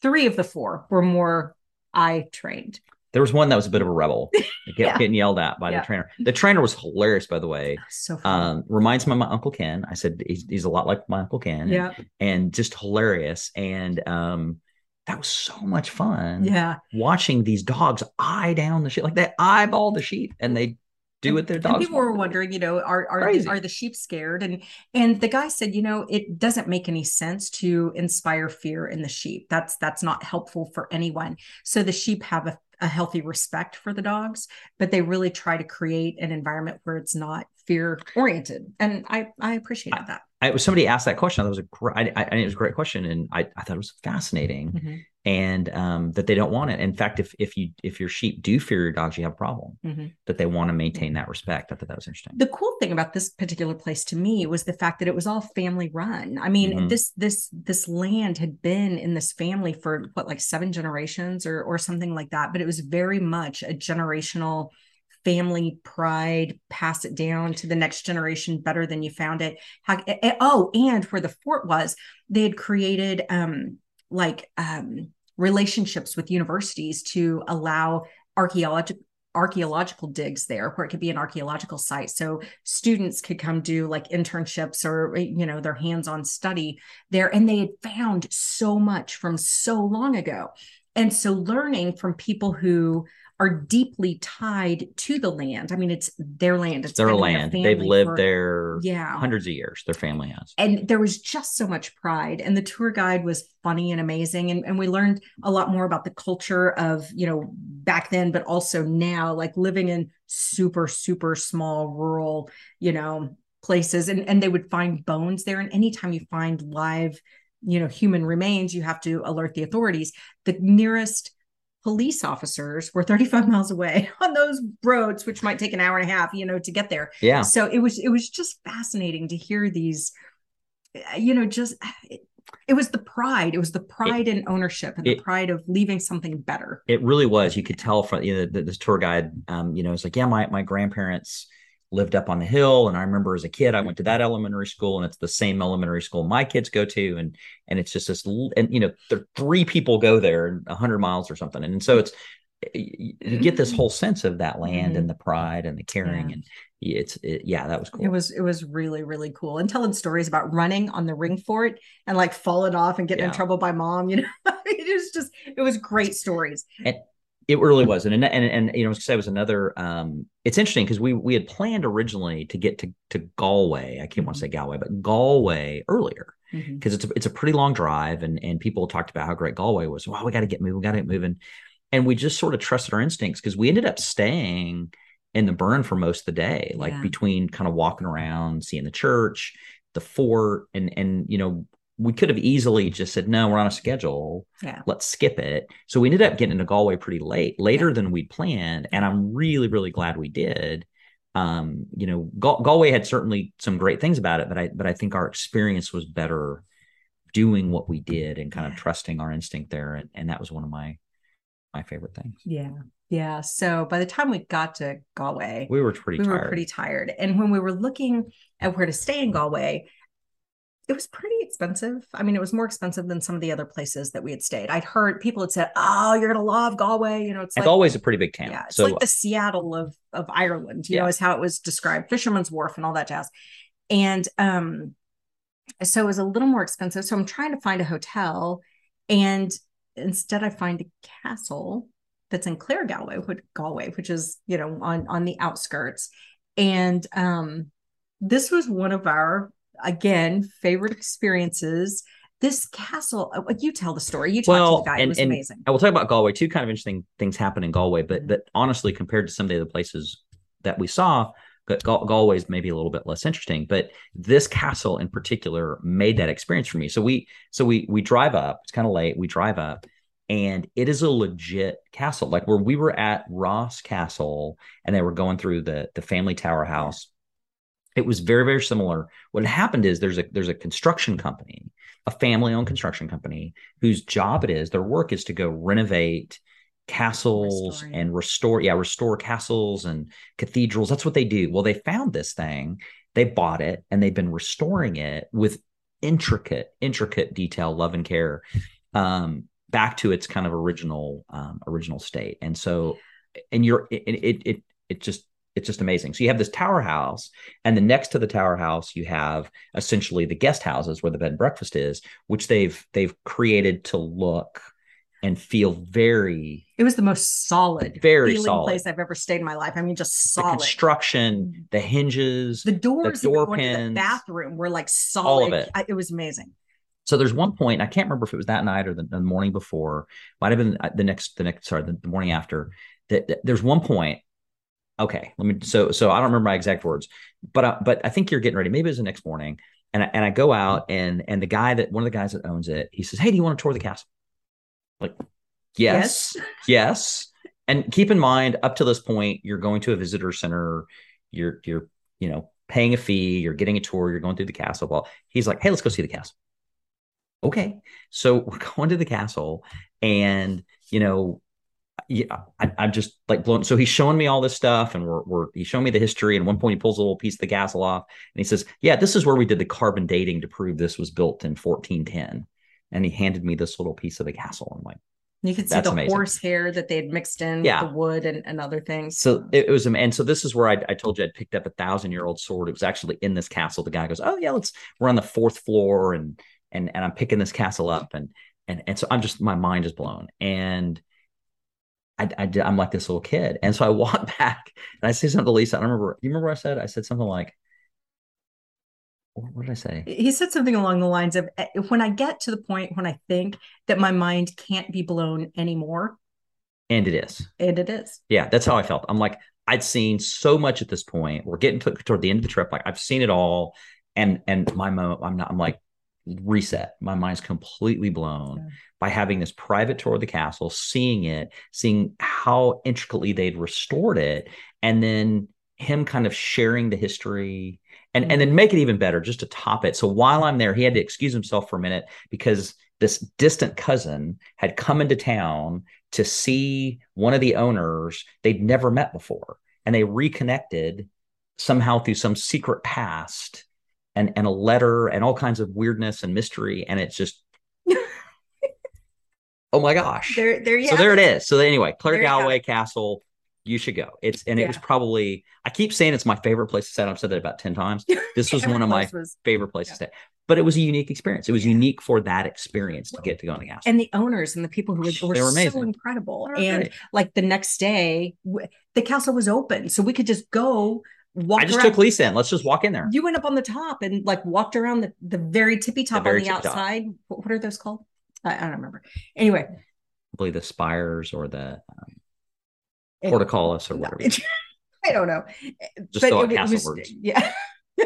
Three of the four were more eye trained. There was one that was a bit of a rebel, yeah. getting yelled at by yeah. the trainer. The trainer was hilarious, by the way. So um, reminds me of my uncle Ken. I said he's, he's a lot like my uncle Ken. Yeah, and, and just hilarious. And um, that was so much fun. Yeah, watching these dogs eye down the sheep, like they eyeball the sheep, and they do what their dogs. And people were wondering, you know, are are the, are the sheep scared? And and the guy said, you know, it doesn't make any sense to inspire fear in the sheep. That's that's not helpful for anyone. So the sheep have a a healthy respect for the dogs, but they really try to create an environment where it's not fear oriented. And I I appreciated that. I, was somebody asked that question. That was a great. I, I, it was a great question, and I, I thought it was fascinating. Mm-hmm. And um, that they don't want it. In fact, if if you if your sheep do fear your dogs, you have a problem. Mm-hmm. That they want to maintain that respect. I thought that was interesting. The cool thing about this particular place to me was the fact that it was all family run. I mean, Mhm. this this this land had been in this family for what like seven generations or or something like that. But it was very much a generational family pride pass it down to the next generation better than you found it. How, eh, eh, oh and where the fort was they had created um like um relationships with universities to allow archaeological archaeological digs there where it could be an archaeological site. So students could come do like internships or you know their hands-on study there. And they had found so much from so long ago. And so learning from people who are deeply tied to the land. I mean, it's their land. It's their land. family They've lived for- there Yeah. hundreds of years. Their family has. and there was just so much pride and the tour guide was funny and amazing and, and we learned a lot more about the culture of you know back then but also now like living in super super small rural you know places and and they would find bones there and anytime you find live you know human remains you have to alert the authorities the nearest police officers were 35 miles away on those roads which might take an hour and a half you know to get there Yeah. so it was it was just fascinating to hear these uh, you know just it, it was the pride it was the pride and ownership and the pride of leaving something better It really was. You could tell from you know, this tour guide. Um, you know, it's like, yeah, my my grandparents lived up on the hill, and I remember as a kid, I went to that elementary school, and it's the same elementary school my kids go to, and and it's just this, and you know, there three people go there, a hundred miles or something, and so it's you get this whole sense of that land Mhm. and the pride and the caring, Yeah. and it's it, yeah, that was cool. it was it was really really cool and telling stories about running on the ring fort and like falling off and getting in trouble by mom you know it was just it was great stories It really was, and and and, and you know, I said, it was another. Um, it's interesting because we we had planned originally to get to to Galway. I can't want to say Galway, but Galway earlier because it's a, it's a pretty long drive, and and people talked about how great Galway was. Wow, we got to get moving, we got to get moving, and we just sort of trusted our instincts because we ended up staying in the Burren for most of the day, like Yeah. between kind of walking around, seeing the church, the fort, and and you know. We could have easily just said, no, we're on a schedule yeah let's skip it. So we ended up getting into Galway pretty late, later than we'd planned, and I'm really, really glad we did. Um, you know, Gal- Galway had certainly some great things about it, but I, but I think our experience was better doing what we did and kind of trusting our instinct there, and, and that was one of my my favorite things. yeah yeah so by the time we got to galway We were pretty we tired. were pretty tired. And when we were looking at where to stay in Galway, it was pretty expensive. I mean, it was more expensive than some of the other places that we had stayed. I'd heard people had said, "Oh, you're gonna love Galway." You know, it's like Galway's a pretty big town. yeah, it's so like the Seattle of of Ireland. You know, is how it was described, Fisherman's Wharf and all that jazz. And um, so it was a little more expensive. So I'm trying to find a hotel, and instead I find a castle that's in Claregalway, which, Galway, which is you know on on the outskirts. And um, this was one of our again favorite experiences. This castle, uh, you tell the story. You talked Well, to the guy. it was and- amazing. I will talk about Galway. Two kind of interesting things happen in Galway, but Mhm. but honestly, compared to some of the other places that we saw, Ga- Gal- Galway's maybe a little bit less interesting. But this castle in particular made that experience for me. So we so we we drive up. It's kind of late. We drive up, and it is a legit castle. Like where we were at Ross Castle, and they were going through the the family tower house. It was very very similar. What happened is there's a there's a construction company, a family owned construction company whose job it is, their work is to go renovate castles Restoring. and restore, yeah, restore castles and cathedrals. That's what they do. Well, they found this thing, they bought it, and they've been restoring it with intricate, intricate detail, love and care, um, back to its kind of original, um, original state. And so, and you're, it, it, it, it just, it's just amazing. So you have this tower house, and then next to the tower house, you have essentially the guest houses where the bed and breakfast is, which they've they've created to look and feel very It was the most solid, Very feeling solid. place I've ever stayed in my life. I mean, just the solid. construction, the hinges. the doors that door into the bathroom were like solid. it. I- it was amazing. so there's one point I can't remember if it was that night or the, the morning before, might have been uh, the next the next sorry the, the morning after. That, that there's one point. Okay, let me. So so I don't remember my exact words, but I, but I think you're getting ready. Maybe it was the next morning, and I, and I go out mm-hmm. and and the guy that one of the guys that owns it, he says, "Hey, do you want to tour the castle?" Like, yes, yes. And keep in mind, up to this point, you're going to a visitor center. You're you're you know paying a fee. You're getting a tour. You're going through the castle. Well, he's like, "Hey, let's go see the castle." Okay, so we're going to the castle, and you know yeah, I, I'm just like blown. So he's showing me all this stuff, and we're, we're he's showing me the history. And at one point, he pulls a little piece of the castle off, and he says, "Yeah, this is where we did the carbon dating to prove this was built in 1410." And he handed me this little piece of the castle. I'm like, You could see That's the amazing. horse hair that they had mixed in Yeah. the wood and, and other things. so it, it was, and so this is where I, I told you I'd picked up a thousand year old sword. It was actually in this castle. The guy goes, "Oh yeah, let's." We're on the fourth floor, and and and I'm picking this castle up, and and and so I'm just my mind is blown, and I, I did, I'm like this little kid, and so I walk back and I say something to Lisa. I don't remember. You remember what I said? I said something like, "What did I say?" He said something along the lines of, eh, "When I get to the point when I think that my mind can't be blown anymore." And it is. And it is. Yeah, that's how I felt. I'm like, I'd seen so much at this point. We're getting to, toward the end of the trip. Like I've seen it all, and and my moment, I'm not. I'm like reset. My mind's completely blown yeah. by having this private tour of the castle, seeing it, seeing how intricately they'd restored it, and then him kind of sharing the history and, mm-hmm. and then make it even better just to top it. So while I'm there, he had to excuse himself for a minute because this distant cousin had come into town to see one of the owners they'd never met before. And they reconnected somehow through some secret past and, and a letter and all kinds of weirdness and mystery. And it's just, oh my gosh. There, there, so there it is. So anyway, Claregalway Castle, you should go. It's and yeah. it was probably I keep saying it's my favorite place to stay. I've said that about 10 times. This was one of my was, favorite places yeah. to stay. But it was a unique experience. It was unique for that experience to get to go on the castle. And the owners and the people who were, were, they were amazing. so incredible. And great. like the next day, the castle was open. So we could just go walk I just around. took Lisa in. Let's just walk in there. You went up on the top and like walked around the, the very tippy top the on the outside. What, what, are those called? I, I, don't remember. Anyway. Believe the spires or the um, portcullis or whatever. I don't know. Just but it, castle was, words. Yeah.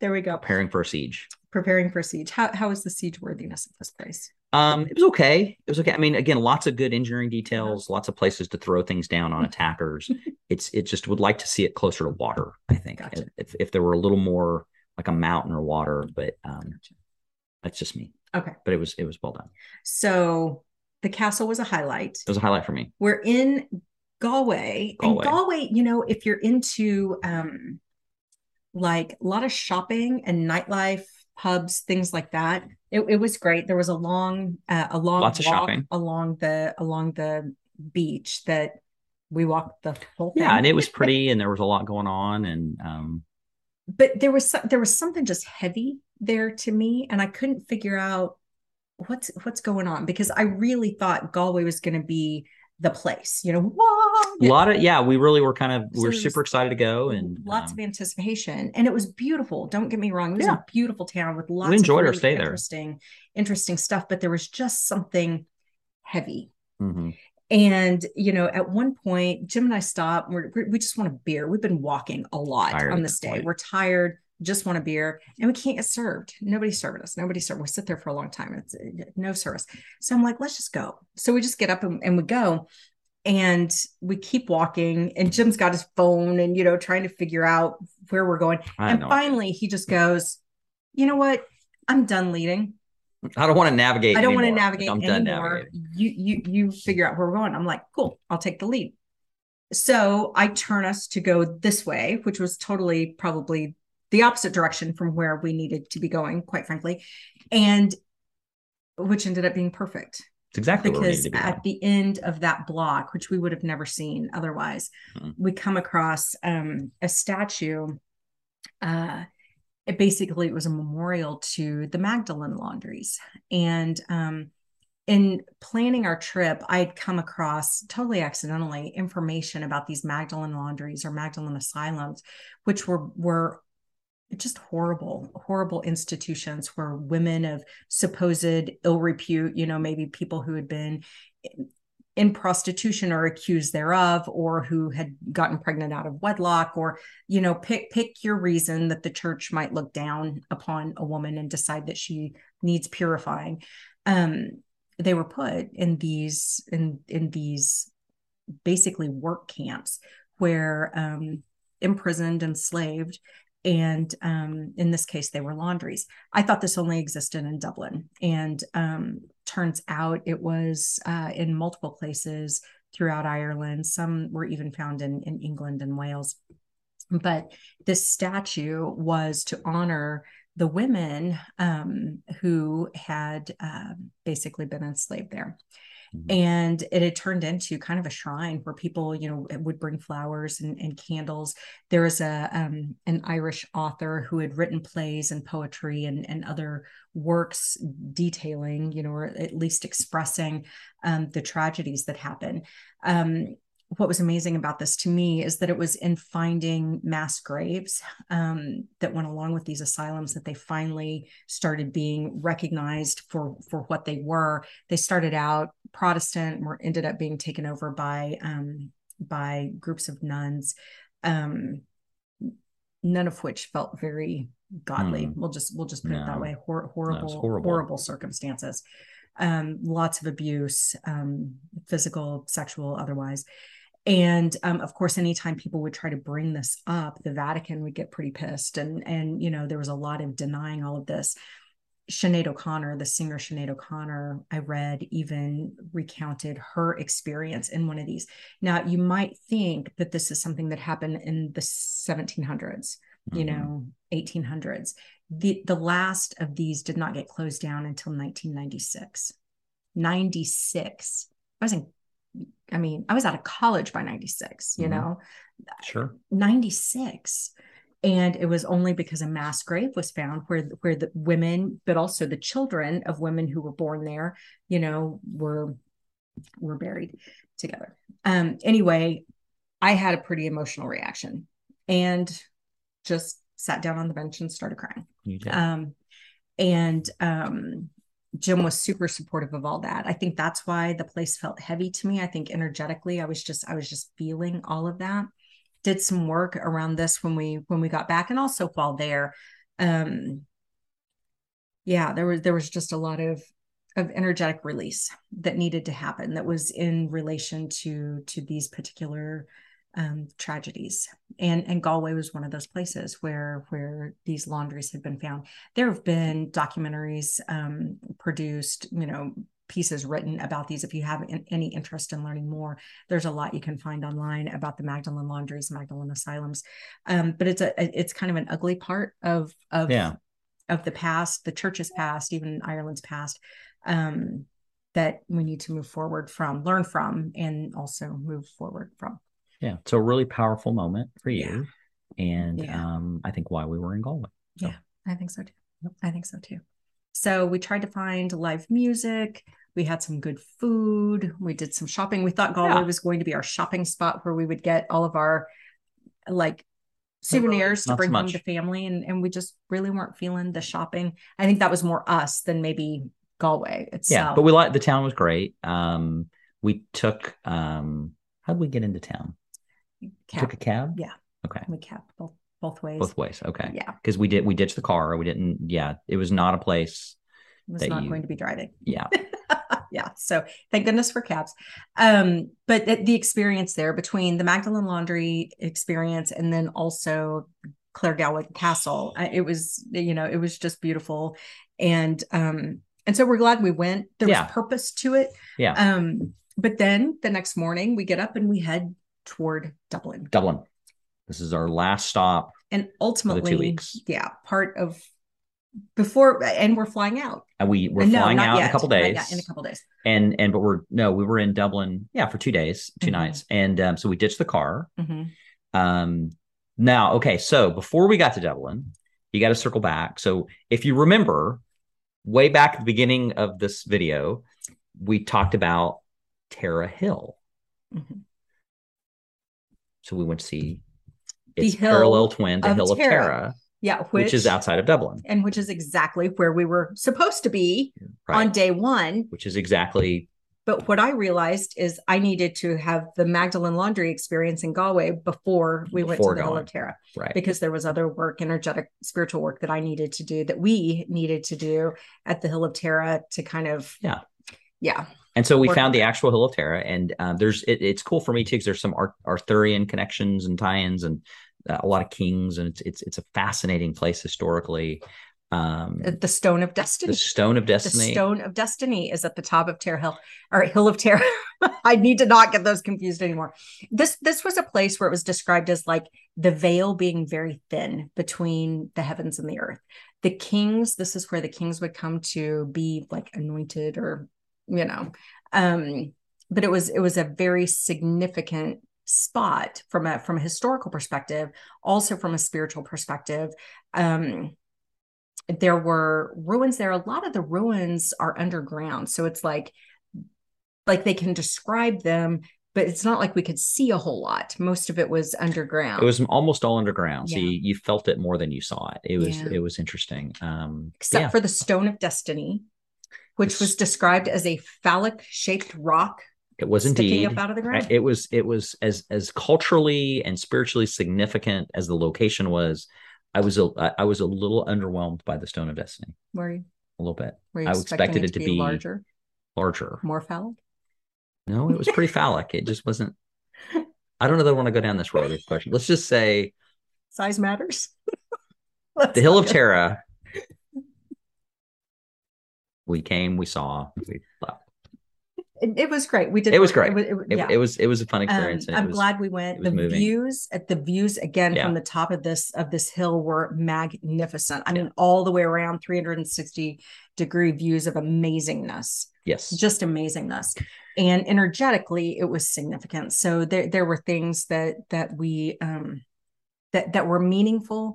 there we go. Preparing for a siege. Preparing for a siege. How how is the siege worthiness of this place? Um, it was okay. It was okay. I mean, again, lots of good engineering details, lots of places to throw things down on attackers. it's it just would like to see it closer to water. I think gotcha. if if there were a little more like a mountain or water, but um, that's just me. Okay, but it was it was well done. So the castle was a highlight. It was a highlight for me. We're in Galway, Galway. and Galway. You know, if you're into um, like a lot of shopping and nightlife, pubs, things like that, it, it was great. There was a long, uh, a long lots of shopping along the along the beach that we walked the whole thing. Yeah, and it was pretty, and there was a lot going on, and um, but there was there was something just heavy there to me, and I couldn't figure out what's what's going on because I really thought Galway was going to be the place. You know, whoa, a lot of yeah, we really were kind of we are super excited to go and lots um, of anticipation, and it was beautiful. Don't get me wrong, it was yeah. a beautiful town with lots. We enjoyed our stay there. Interesting, interesting stuff, but there was just something heavy. Mm-hmm. And you know, at one point, Jim and I stopped. We're, we just want a beer. We've been walking a lot tired on this day. Point. We're tired just want a beer and we can't get served. Nobody served us. Nobody served. We sit there for a long time. It's no service. So I'm like, let's just go. So we just get up and, and we go and we keep walking and Jim's got his phone and, you know, trying to figure out where we're going. I and finally he just goes, you know what? I'm done leading. I don't want to navigate. I don't anymore. want to navigate I'm anymore. Done navigating. You, you, you figure out where we're going. I'm like, cool. I'll take the lead. So I turn us to go this way, which was totally probably the opposite direction from where we needed to be going, quite frankly, and which ended up being perfect. It's exactly because be at the end of that block, which we would have never seen otherwise, mm-hmm. we come across um, a statue. Uh, it basically it was a memorial to the Magdalen laundries, and um, in planning our trip, I'd come across totally accidentally information about these Magdalen laundries or Magdalen asylums, which were were just horrible, horrible institutions where women of supposed ill repute, you know, maybe people who had been in prostitution or accused thereof or who had gotten pregnant out of wedlock or you know pick pick your reason that the church might look down upon a woman and decide that she needs purifying. Um they were put in these in in these basically work camps where um imprisoned enslaved and um, in this case they were laundries. I thought this only existed in dublin and um, turns out it was uh, in multiple places throughout ireland. Some were even found in, in england and wales. But this statue was to honor the women um, who had uh, basically been enslaved there Mm-hmm. And it had turned into kind of a shrine where people, you know, would bring flowers and, and candles. There was a um, an Irish author who had written plays and poetry and, and other works detailing, you know, or at least expressing um, the tragedies that happen. Um, what was amazing about this to me is that it was in finding mass graves um, that went along with these asylums that they finally started being recognized for for what they were. They started out Protestant, were ended up being taken over by um, by groups of nuns, um, none of which felt very godly. Mm. We'll just we'll just put no. it that way. Hor- horrible, no, horrible, horrible circumstances. Um, lots of abuse, um, physical, sexual, otherwise. And um, of course, anytime people would try to bring this up, the Vatican would get pretty pissed. And and you know, there was a lot of denying all of this. Sinead O'Connor, the singer Sinead O'Connor, I read even recounted her experience in one of these. Now, you might think that this is something that happened in the 1700s, mm-hmm. you know, 1800s. The, the last of these did not get closed down until 1996. 96. I was in I mean, I was out of college by 96, you mm-hmm. know? Sure. 96. And it was only because a mass grave was found where where the women, but also the children of women who were born there, you know, were were buried together. Um, anyway, I had a pretty emotional reaction and just sat down on the bench and started crying. Um, and um, Jim was super supportive of all that. I think that's why the place felt heavy to me. I think energetically, I was just I was just feeling all of that. Did some work around this when we when we got back, and also while there, um, yeah, there was there was just a lot of of energetic release that needed to happen that was in relation to to these particular um, tragedies. And and Galway was one of those places where where these laundries had been found. There have been documentaries um, produced, you know, pieces written about these. If you have any interest in learning more, there's a lot you can find online about the Magdalen laundries, Magdalen asylums. Um, but it's a it's kind of an ugly part of of yeah. of the past, the church's past, even Ireland's past. Um, that we need to move forward from, learn from, and also move forward from. Yeah. So a really powerful moment for you. Yeah. And yeah. um, I think why we were in Galway. So. Yeah, I think so too. I think so too. So we tried to find live music. We had some good food. We did some shopping. We thought Galway yeah. was going to be our shopping spot where we would get all of our like souvenirs to bring home to family. And, and we just really weren't feeling the shopping. I think that was more us than maybe Galway itself. Yeah, but we liked the town was great. Um, we took um, how did we get into town? Cab. Took a cab. Yeah. Okay. We cab both both ways. Both ways. Okay. Yeah. Because we did we ditched the car. We didn't. Yeah. It was not a place. It was not you, going to be driving. Yeah. yeah. So thank goodness for cabs. Um, but the, the experience there between the Magdalen Laundry experience and then also Claire Claregalway Castle, it was you know it was just beautiful, and um and so we're glad we went. There yeah. was purpose to it. Yeah. Um, but then the next morning we get up and we head toward Dublin. Dublin. This is our last stop. And ultimately, two weeks. yeah, part of before, and we're flying out. And we we're no, flying out yet. in a couple days. in a couple days. And and but we're no, we were in Dublin, yeah, for two days, 2 mm-hmm. nights, and um, so we ditched the car. Mm-hmm. Um, now, okay, so before we got to Dublin, you got to circle back. So if you remember, way back at the beginning of this video, we talked about Tara Hill. Mm-hmm. So we went to see its parallel twin, the Hill of Tara. Tara yeah, which, which, is outside of Dublin, and which is exactly where we were supposed to be right. on day one. Which is exactly. But what I realized is I needed to have the Magdalen Laundry experience in Galway before we before went to the going. Hill of Tara, right? Because there was other work, energetic, spiritual work that I needed to do, that we needed to do at the Hill of Tara to kind of, yeah, yeah, and so we found the actual Hill of Tara, and um, there's it, it's cool for me too because there's some Arthurian connections and tie-ins and uh, a lot of kings, and it's it's it's a fascinating place historically. Um, the Stone of Destiny. The Stone of Destiny. The Stone of Destiny is at the top of Tara Hill, or Hill of Tara. I need to not get those confused anymore. This this was a place where it was described as like the veil being very thin between the heavens and the earth. The kings, this is where the kings would come to be like anointed or you know. Um, but it was it was a very significant spot from a from a historical perspective, also from a spiritual perspective. Um, there were ruins there. A lot of the ruins are underground, so it's like like they can describe them but it's not like we could see a whole lot. Most of it was underground. It was almost all underground, so you, you felt it more than you saw it. It was Yeah. it was interesting. Um, except yeah. for the Stone of Destiny, which was described as a phallic shaped rock it was indeed. up out of the ground. It was it was as as culturally and spiritually significant as the location was. I was a I was a little underwhelmed by the Stone of Destiny, were you, a little bit I expected it it to be be- larger, larger. more phallic? No, it was pretty phallic. It just wasn't. I don't know that I want to go down this road. This question. Let's just say Size matters. The Hill of Tara. We came, we saw, we left. It, it was great. We did. It was great. It, was- it yeah. it was it was a fun Um, experience. it I'm was- glad we went. The moving. views at the views again Yeah. from the top of this of this hill were magnificent. I mean, all the way around 360 degree views of amazingness. Yes. just amazingness and energetically it was significant so there there were things that that we um that that were meaningful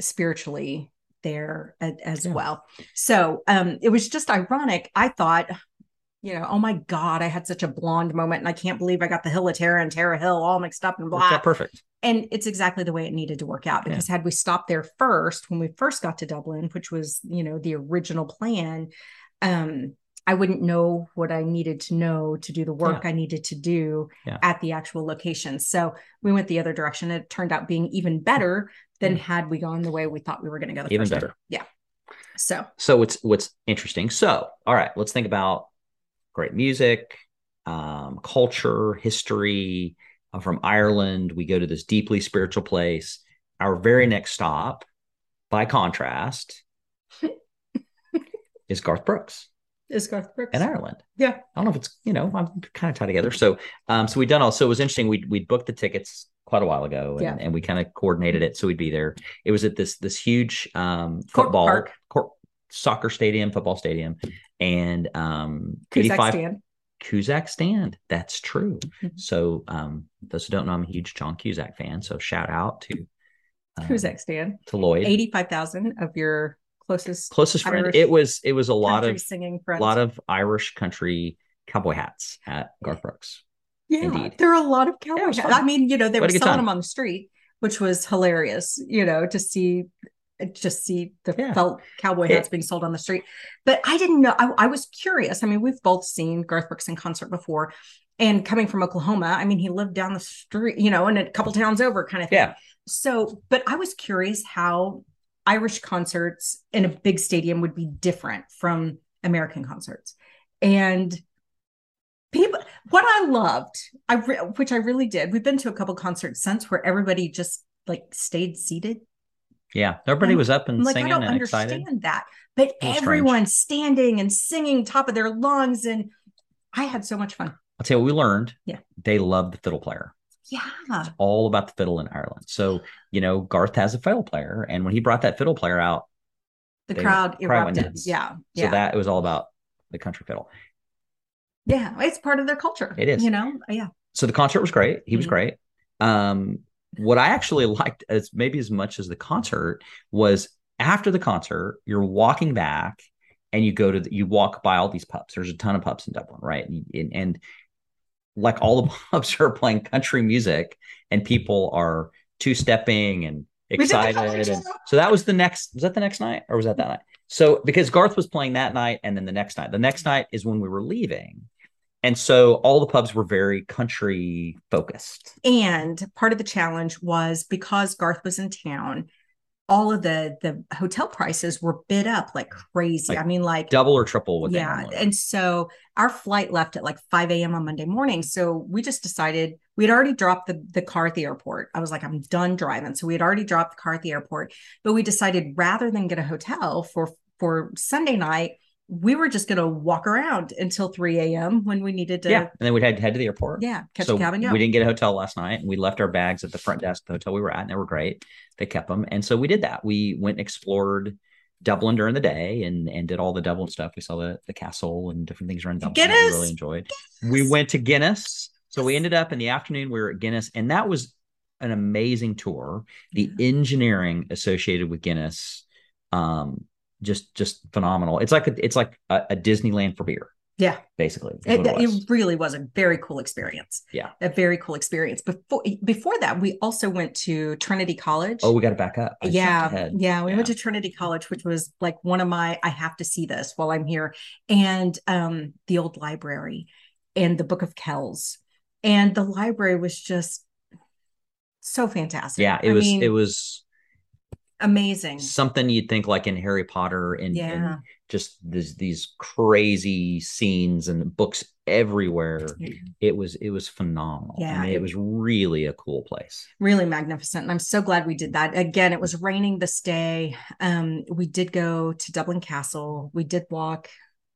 spiritually there as Yeah. well so um it was just ironic i thought you know oh my god i had such a blonde moment and i can't believe i got the hill of tara and tara hill all mixed up and blah perfect. and it's exactly the way it needed to work out Yeah. because had we stopped there first when we first got to dublin which was you know the original plan um i wouldn't know what i needed to know to do the work i needed to do Yeah. at the actual location so we went the other direction it turned out being even better than had we gone the way we thought we were going to go the Even first time. better. yeah so So what's what's interesting. So all right, let's think about great music, um, culture, history. Uh, from Ireland, we go to this deeply spiritual place. Our very next stop, by contrast, is Garth Brooks. Is garth brooks in Ireland. Yeah. I don't know if it's, you know, I'm kind of tied together. So, um, so we done all, so it was interesting. We, we booked the tickets quite a while ago and, Yeah. and we kind of coordinated it. So we'd be there. It was at this, this huge, um, football Park. court, soccer stadium, football stadium, and, um, Cusack 85 stand. Cusack stand. That's true. Mhm. So, um, those who don't know, I'm a huge John Cusack fan. So shout out to, um, Cusack stand to Lloyd, 85,000 of your closest closest friend. Irish It was, it was a lot of, singing a friends lot of Irish country cowboy hats at Garth Brooks. Yeah, Indeed. there are a lot of cowboy was hats. I mean, you know, they We were had a good selling them on the street, which was hilarious. You know, to see just see the Yeah. felt cowboy It- hats being sold on the street. But I didn't know. I, I was curious. I mean, we've both seen Garth Brooks in concert before, and coming from Oklahoma, I mean, he lived down the street, you know, and a couple towns over, kind of thing. Yeah. So, but I was curious how Irish concerts in a big stadium would be different from American concerts. And people, what I loved, I re- which I really did. We've been to a couple concerts since where everybody just like stayed seated. Yeah, everybody I'm- was up and I'm like, I singing don't and understand excited. that, but everyone standing and singing top of their lungs, and I had so much fun. I'll tell you what we learned. Yeah. They love the fiddle player. Yeah, All about the fiddle in Ireland. So, you know, Garth has a fiddle player. And when he brought that fiddle player out, the crowd erupted. nuts. Yeah, so that it was all about the country fiddle. yeah. It's part of their culture. It is. You know, yeah. So the concert was great. He was Mhm. great. Um, what I actually liked as maybe as much as the concert was after the concert, you're walking back and you go to the, you walk by all these pubs. There's a ton of pubs in Dublin, right? And, and, and like all the pubs are playing country music and people are two stepping and excited. And so that was the next, was that the next night or was that that night? So because Garth was playing that night and then the next night, the next night is when we were leaving. And so all the pubs were very country focused. And part of the challenge was because Garth was in town, all of the the hotel prices were bid up like crazy. Like I mean, like double or triple what yeah. And so our flight left at like 5 a.m. on Monday morning. So we just decided we'd already dropped the, the car at the airport. I was like, I'm done driving. So we had already dropped the car at the airport, but we decided rather than get a hotel for for Sunday night, we were just gonna walk around until 3 a.m. when we needed to yeah. And then we'd had to head to the airport. yeah, catch so a cab and go. we didn't get a hotel last night and we left our bags at the front desk of the hotel we were at and they were great. They kept them. And so we did that. We went and explored Dublin during the day and and did all the Dublin stuff. We saw the the castle and different things around Dublin. Guinness. We really enjoyed. We went to Guinness. So we ended up in the afternoon. We were at Guinness, and that was an amazing tour. The engineering associated with Guinness, um, just just phenomenal. It's like a, it's like a, a Disneyland for beer. Yeah. basically. It, it it really was a very cool experience. Yeah. A very cool experience. Before before that, we also went to Trinity College. Oh, we got to back up. I yeah yeah we went to trinity college which was like one of my i have to see this while i'm here and um the old library and the book of kells and the library was just so fantastic Yeah, it I was mean, it was amazing something you'd think like in Harry Potter and, Yeah. and just these these crazy scenes and books everywhere. It was it was phenomenal. Yeah, I mean, it- it was really a cool place. really magnificent and i'm so glad we did that again it was raining this day um we did go to dublin castle we did walk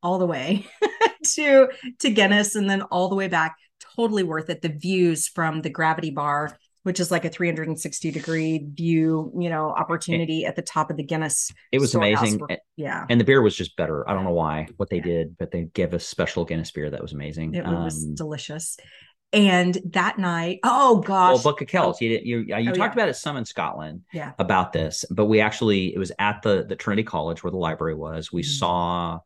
all the way to to guinness and then all the way back totally worth it the views from the gravity bar which is like a 360 degree view you know opportunity at the top of the guinness It was amazing. were- yeah And the beer was just better. I don't know why what they Yeah. did, but they gave us special Guinness beer that was amazing. it was Um, delicious and that night oh gosh well, Book of Kells. You did- you you Oh, talked yeah. about it some in Scotland. Yeah. About this, but we actually it was at the the Trinity College where the library was. We Mhm. saw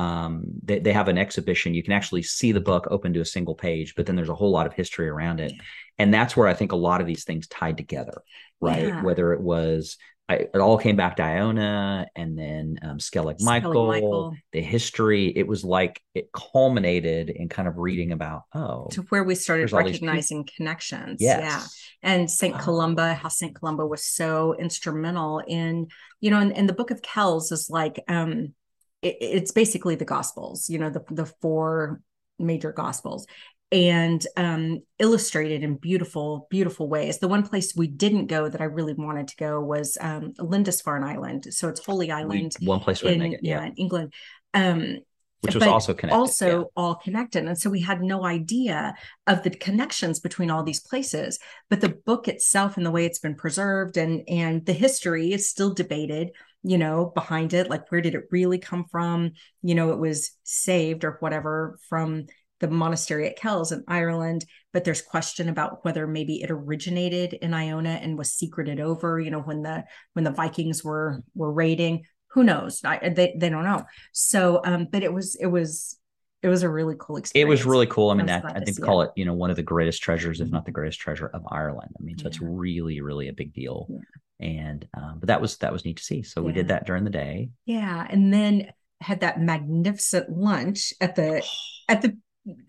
um they, they have an exhibition you can actually see the book open to a single page but then there's a whole lot of history around it and that's where i think a lot of these things tied together right Yeah. whether it was I, it all came back to Iona and then um, Skellig Michael, Michael. the history. It was like it culminated in kind of reading about, oh, to where we started There's all these people. recognizing connections yes. yeah and St. Columba, how St. Columba was so instrumental in, you know, and, and the book of Kells is like, um, it, it's basically the gospels, you know, the, the four major gospels and um, illustrated in beautiful, beautiful ways. The one place we didn't go that I really wanted to go was um, Lindisfarne Island. So it's Holy We- Island one place we in, it, yeah, yeah, in England. Um, which was also connected. also yeah. all connected and so we had no idea of the connections between all these places but the book itself and the way it's been preserved and and the history is still debated you know behind it like where did it really come from you know it was saved or whatever from the monastery at Kells in Ireland, but there's question about whether maybe it originated in Iona and was secreted over, you know, when the when the Vikings were were raiding. Who knows? I, they they don't know. So, um, but it was it was it was a really cool experience. it was really cool. I mean, I that I think call it, you know, one of the greatest treasures, if not the greatest treasure of Ireland. I mean, so it's really, really a big deal. Yeah. And um, but that was that was neat to see. So we did that during the day. yeah, and then had that magnificent lunch at the at the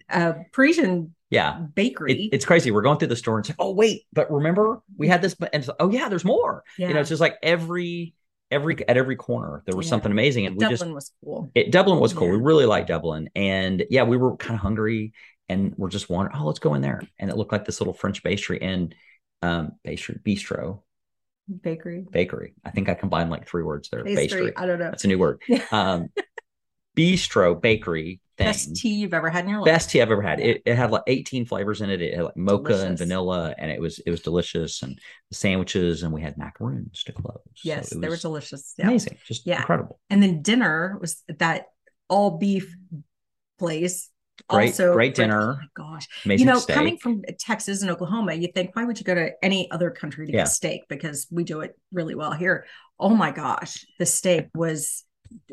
uh, Parisian Yeah. bakery. It, it's crazy. We're going through the store and it's like, oh wait, but remember we had this, and like, oh yeah, there's more. yeah. You know, it's just like every every at every corner there was Yeah. something amazing, and we Dublin just was cool. it, Dublin was cool. Yeah. We really liked Dublin, and yeah, we were kind of hungry, and we're just wondering, oh, let's go in there, and it looked like this little French pastry and um pastry bistro Bakery. bakery. I think I combined like three words there. Pastry. Pastry. I don't know. That's a new word. Um, bistro bakery thing. Best tea you've ever had in your life. Best tea I've ever had. It, it had like 18 flavors in it. It had like mocha and vanilla, and it was it was delicious. And the sandwiches, and we had macaroons to close. Yes, it they were delicious. Yeah. Amazing, just Yeah. incredible. And then dinner was that all beef place. Great- also great Oh dinner. my gosh. Amazing you know, steak. coming from Texas and Oklahoma, you think, why would you go to any other country to Yeah. get steak? Because we do it really well here. Oh my gosh, the steak was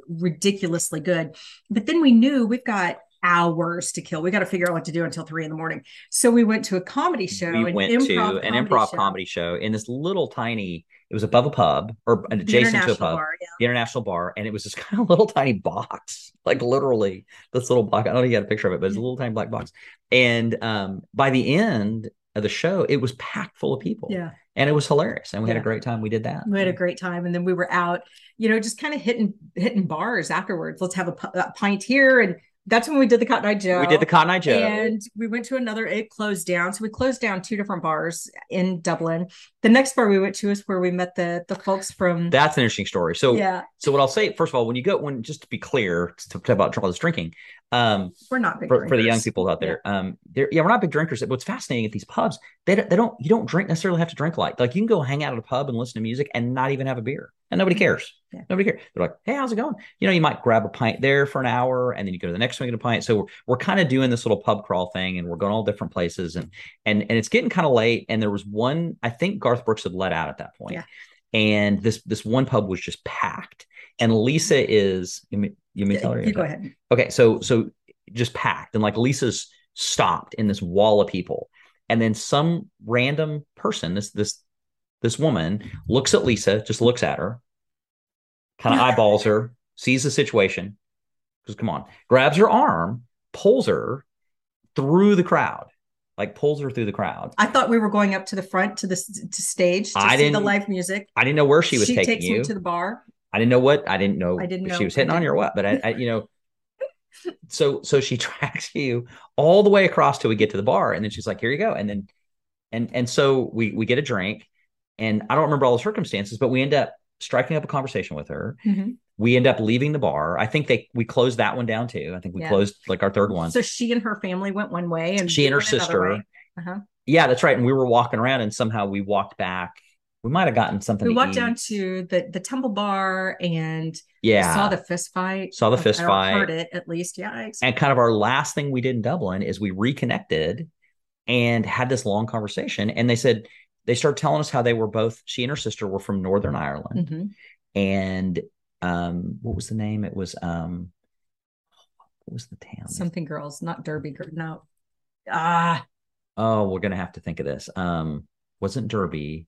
ridiculously good. But then we knew we've got hours to kill. We got to figure out what to do until three in the morning. So we went to a comedy show. we an went to an improv show. comedy show in this little tiny. It was above a pub or adjacent to a pub. Bar, yeah. the international bar, and it was this kind of little tiny box, like literally this little box. I don't know if you got a picture of it, but it's a little tiny black box. And um, by the end of the show, it was packed full of people, Yeah. and it was hilarious. And we had a great time. We did that. we had a great time and then we were out you know just kind of hitting hitting bars afterwards let's have a, pu- a pint here and that's when we did the cotton eye joe We did the Cotton Eye Joe. and we went to another it closed down so we closed down two different bars in dublin the next bar we went to is where we met the the folks from That's an interesting story. So, yeah so what I'll say first of all, when you go, when just to be clear, to talk about Charles drinking, um, we're not big for, for the young people out there, um, they're, yeah, we're not big drinkers. But what's fascinating at these pubs, they don't, they don't, you don't drink necessarily have to drink like, like you can go hang out at a pub and listen to music and not even have a beer, and nobody cares. Yeah. Nobody cares. They're like, hey, how's it going? You know, you might grab a pint there for an hour and then you go to the next one, get a pint. So we're, we're kind of doing this little pub crawl thing and we're going all different places and and and it's getting kind of late. And there was one, I think Garth Brooks had let out at that point. Yeah. And this this one pub was just packed. And Lisa is you may, you tell her. You go ahead. Okay, so so just packed and like Lisa's stopped in this wall of people. And then some random person, this this this woman looks at Lisa, just looks at her, kind of eyeballs her, sees the situation, because come on, grabs her arm, pulls her through the crowd, like pulls her through the crowd. I thought we were going up to the front to the to stage to I see the live music. I didn't know where she was she taking takes you. me to the bar. I didn't know what I didn't know. I didn't if know- she was hitting on you or what, but I, I you know. So so she tracks you all the way across till we get to the bar, and then she's like, "Here you go," and then and and so we we get a drink, and I don't remember all the circumstances, but we end up striking up a conversation with her. We end up leaving the bar. I think they we closed that one down too. I think we Yeah. closed like our third one. So she and her family went one way, and she and her sister. Uh-huh. Yeah, that's right. And we were walking around, and somehow we walked back. We might have gotten something. We walked eat. down to the the Temple Bar and Yeah, saw the fist fight. Saw the fist I fight. Heard it at least. Yeah. And kind of our last thing we did in Dublin is we reconnected and had this long conversation. And they said they started telling us how they were both. She and her sister were from Northern Ireland, Mhm. and um, what was the name? It was um, what was the town? Something girls, not Derby girl. No. Ah, Oh, we're gonna have to think of this. Um, wasn't Derby?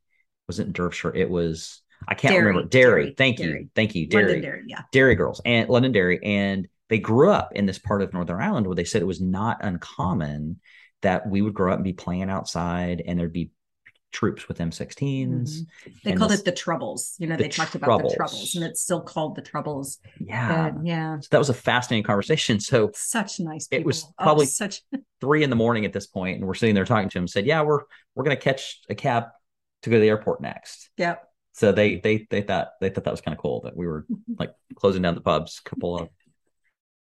Wasn't Derbyshire? It was. I can't Derry, remember. Derry. Derry, Thank you. Thank you. London Derry. Dairy. Yeah. Derry girls and Londonderry, and they grew up in this part of Northern Ireland where they said it was not uncommon that we would grow up and be playing outside, and there'd be troops with M16s. Mhm. They called this- it the Troubles. You know, the they talked about the Troubles, and it's still called the Troubles. Yeah, And yeah, so that was a fascinating conversation. So such nice It people. was Oh, probably- such. three in the morning at this point, and we're sitting there talking to him. Said, "Yeah, we're we're gonna catch a cab to go to the airport next." Yeah. So they they they thought they thought that was kind of cool that we were like closing down the pubs. Couple of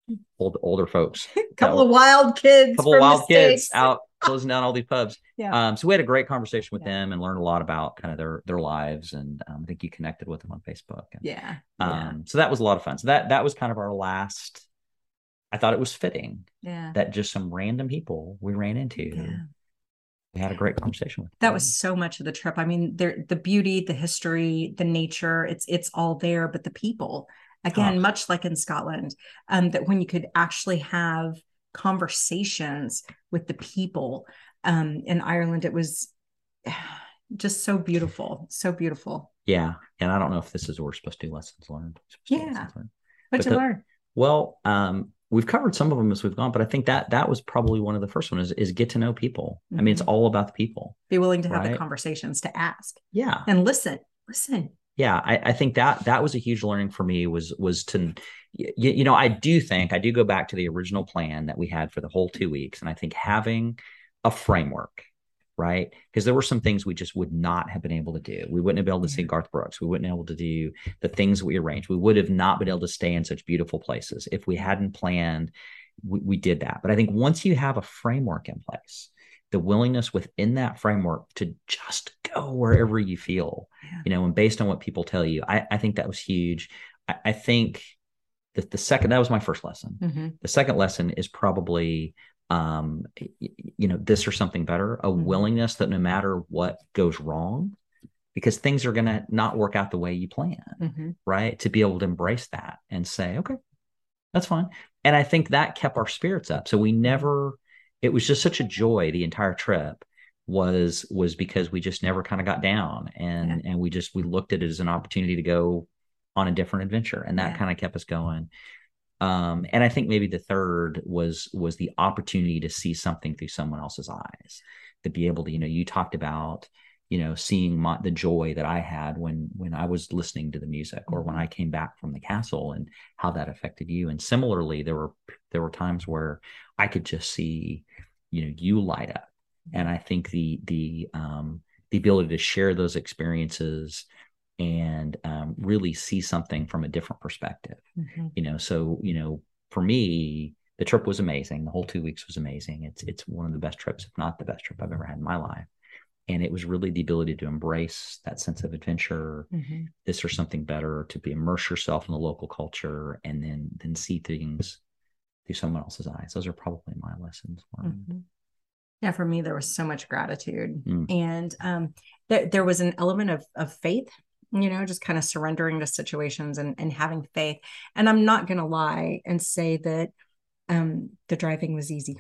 old older folks, couple of wild kids. couple of wild kids out closing down all these pubs. Yeah. Um, so we had a great conversation with Yeah. them and learned a lot about kind of their their lives. And um, I think you connected with them on Facebook. And, yeah. yeah. Um, so that was a lot of fun. So that that was kind of our last. I thought it was fitting yeah. that just some random people we ran into. Yeah. We had a great conversation with. That was so much of the trip. I mean, there the beauty, the history, the nature, it's it's all there, but the people, again, Oh. much like in Scotland, um, that when you could actually have conversations with the people um in Ireland, it was just so beautiful, so beautiful. yeah. And I don't know if this is where we're supposed to do lessons learned. Supposed to do Yeah. learned. What you Because- learn? Well, um, we've covered some of them as we've gone, but I think that that was probably one of the first ones is, is get to know people. I mean, it's Mhm. all about the people. Be willing to have the conversations to ask Yeah. and listen. Listen. yeah I, I think that that was a huge learning for me was was to you, you know i do think i do go back to the original plan that we had for the whole two weeks and i think having a framework right? Because there were some things we just would not have been able to do. We wouldn't have been able to see garth brooks. We wouldn't have been able to do the things we arranged. We would have not been able to stay in such beautiful places if we hadn't planned we, we did that. But i think once you have a framework in place the willingness within that framework to just go wherever you feel Yeah. you know and based on what people tell you i, I think that was huge. I, I think that the second that was my first lesson. Mhm. the second lesson is probably um you know this or something better a Mhm. willingness that no matter what goes wrong because things are going to not work out the way you plan Mhm. right? To be able to embrace that and say okay that's fine. And i think that kept our spirits up. So we never it was just such a joy. The entire trip was was because we just never kind of got down and and we just we looked at it as an opportunity to go on a different adventure. And that Yeah. kind of kept us going um and i think maybe the third was was the opportunity to see something through someone else's eyes to be able to you know you talked about you know seeing my, the joy that i had when when i was listening to the music or when Mhm. i came back from the castle and how that affected you and similarly there were there were times where i could just see you know you light up and i think the the um the ability to share those experiences and um, really see something from a different perspective Mhm. you know so you know for me the trip was amazing the whole two weeks was amazing it's it's one of the best trips if not the best trip i've ever had in my life and it was really the ability to embrace that sense of adventure Mhm. this or something better to be immerse yourself in the local culture and then then see things through someone else's eyes those are probably my lessons learned. Mhm. Yeah, for me, there was so much gratitude, Mm. and um, there there was an element of of faith. You know, just kind of surrendering to situations and and having faith. And I'm not going to lie and say that um, the driving was easy.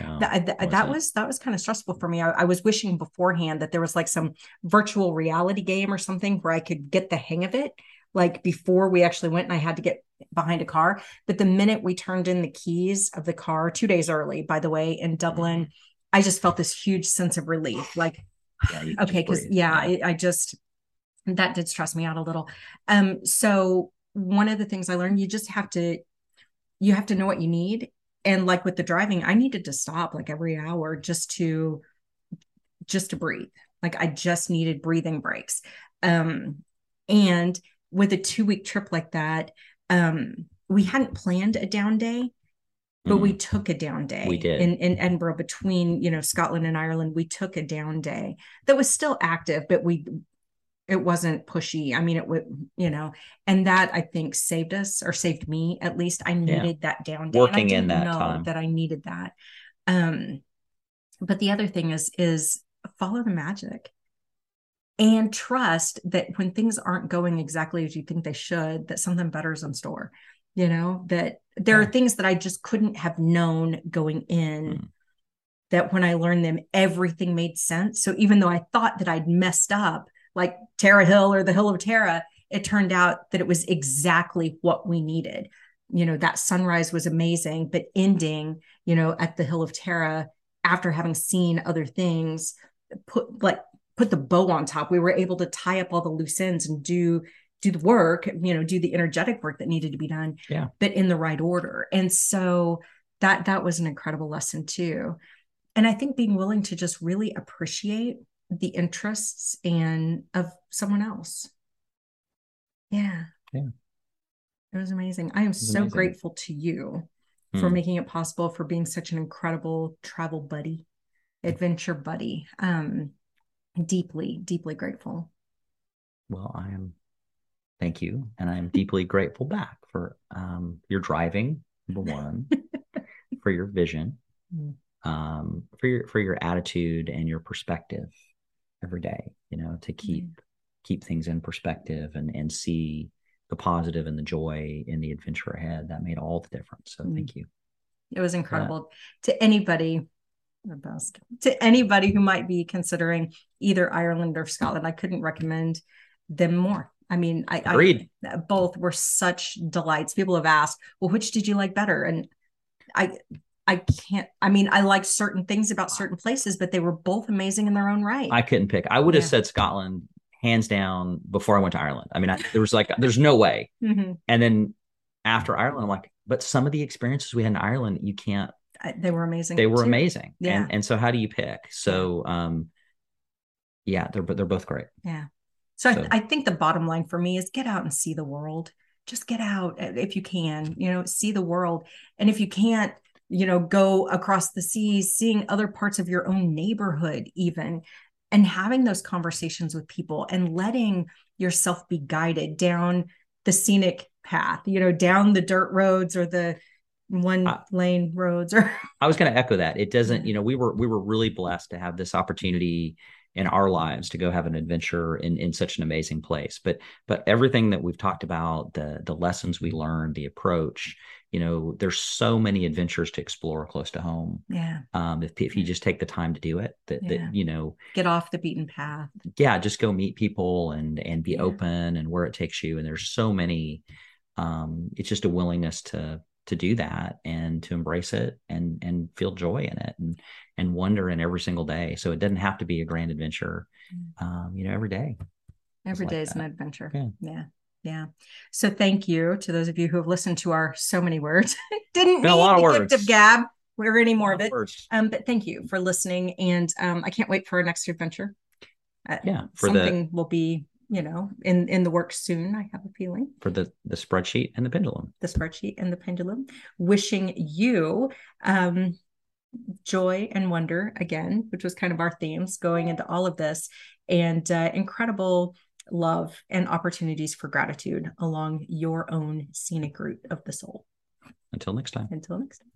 Yeah, that that, that wasn't. that was kind of stressful for me. I, I was wishing beforehand that there was like some virtual reality game or something where I could get the hang of it, like before we actually went and I had to get behind a car. But the minute we turned in the keys of the car, two days early, by the way, in Dublin, I just felt this huge sense of relief. Like, Yeah, okay, because breathe. yeah, I, I just that did stress me out a little. Um, so one of the things I learned, you just have to you have to know what you need. And like with the driving, I needed to stop like every hour just to just to breathe. Like I just needed breathing breaks. Um, and with a two week trip like that, um, we hadn't planned a down day, but we Mhm. took a down day. We did. in, in Edinburgh between you know Scotland and Ireland. We took a down day that was still active, but we it wasn't pushy. I mean, it would you know, and that I think saved us or saved me at least. I needed that down day. and I Working in that know time. that I needed that. Um, but the other thing is is follow the magic and trust that when things aren't going exactly as you think they should, that something better is in store. You know, that there Yeah. are things that I just couldn't have known going in. Mm. That when I learned them, everything made sense. So even though I thought that I'd messed up, like Tara Hill or the Hill of Tara, it turned out that it was exactly what we needed. You know, that sunrise was amazing, but ending, you know, at the Hill of Tara after having seen other things, put like put the bow on top. We were able to tie up all the loose ends and do do the work, you know, do the energetic work that needed to be done, Yeah. but in the right order. And so that that was an incredible lesson too. And I think being willing to just really appreciate the interests and of someone else. Yeah. Yeah. It was amazing. I am so amazing. grateful to you for Mm. making it possible for being such an incredible travel buddy, adventure buddy. Um deeply, deeply grateful. Well, I am. Thank you, and I am deeply grateful back for um, your driving. Number one, for your vision, Mm. um, for your for your attitude and your perspective every day. You know, to keep Mm-hmm. keep things in perspective and and see the positive and the joy in the adventure ahead. That made all the difference. So Mm. thank you. It was incredible to anybody, the best to anybody who might be considering either Ireland or Scotland. I couldn't recommend them more. I mean, I, Agreed. I both were such delights. People have asked, well, which did you like better? And I, I can't. I mean, I like certain things about certain places, but they were both amazing in their own right. I couldn't pick. I would have Yeah. said Scotland hands down before I went to Ireland. I mean, I, there was like, there's no way. Mhm. And then after Ireland, I'm like, but some of the experiences we had in Ireland, you can't. I- They were amazing. They were too. amazing. Yeah. And and so how do you pick? So um, yeah, they're they're both great. Yeah. So, So- I, I think the bottom line for me is get out and see the world. Just get out uh, if you can, you know, see the world. And if you can't, you know, go across the seas, seeing other parts of your own neighborhood, even, and having those conversations with people and letting yourself be guided down the scenic path, you know, down the dirt roads or the one Uh, lane roads or I was going to echo that. It doesn't, you know, we were we were really blessed to have this opportunity in our lives to go have an adventure in in such an amazing place. But but everything that we've talked about, the the lessons we learned, the approach, you know, there's so many adventures to explore close to home. yeah, Um, if if you just take the time to do it, that Yeah. that you know, get off the beaten path. yeah, just go meet people and and be Yeah. open and where it takes you. And there's so many. Um, it's just a willingness to to do that and to embrace it and and feel joy in it and and wonder in every single day. So it doesn't have to be a grand adventure. Mm. Um, you know, every day. Every like day is an adventure. Yeah. Yeah. Yeah. So thank you to those of you who have listened to our so many words. Didn't Been a lot of the words. gift of gab or any more of it. Words. Um, but thank you for listening. And um, I can't wait for our next adventure. Uh, Yeah, for the something will be, you know, in in the works soon. I have a feeling. for the the spreadsheet and the pendulum. The spreadsheet and the pendulum. Wishing you um joy and wonder again, which was kind of our themes going into all of this, and uh, incredible love and opportunities for gratitude along your own scenic route of the soul. Until next time. Until next time.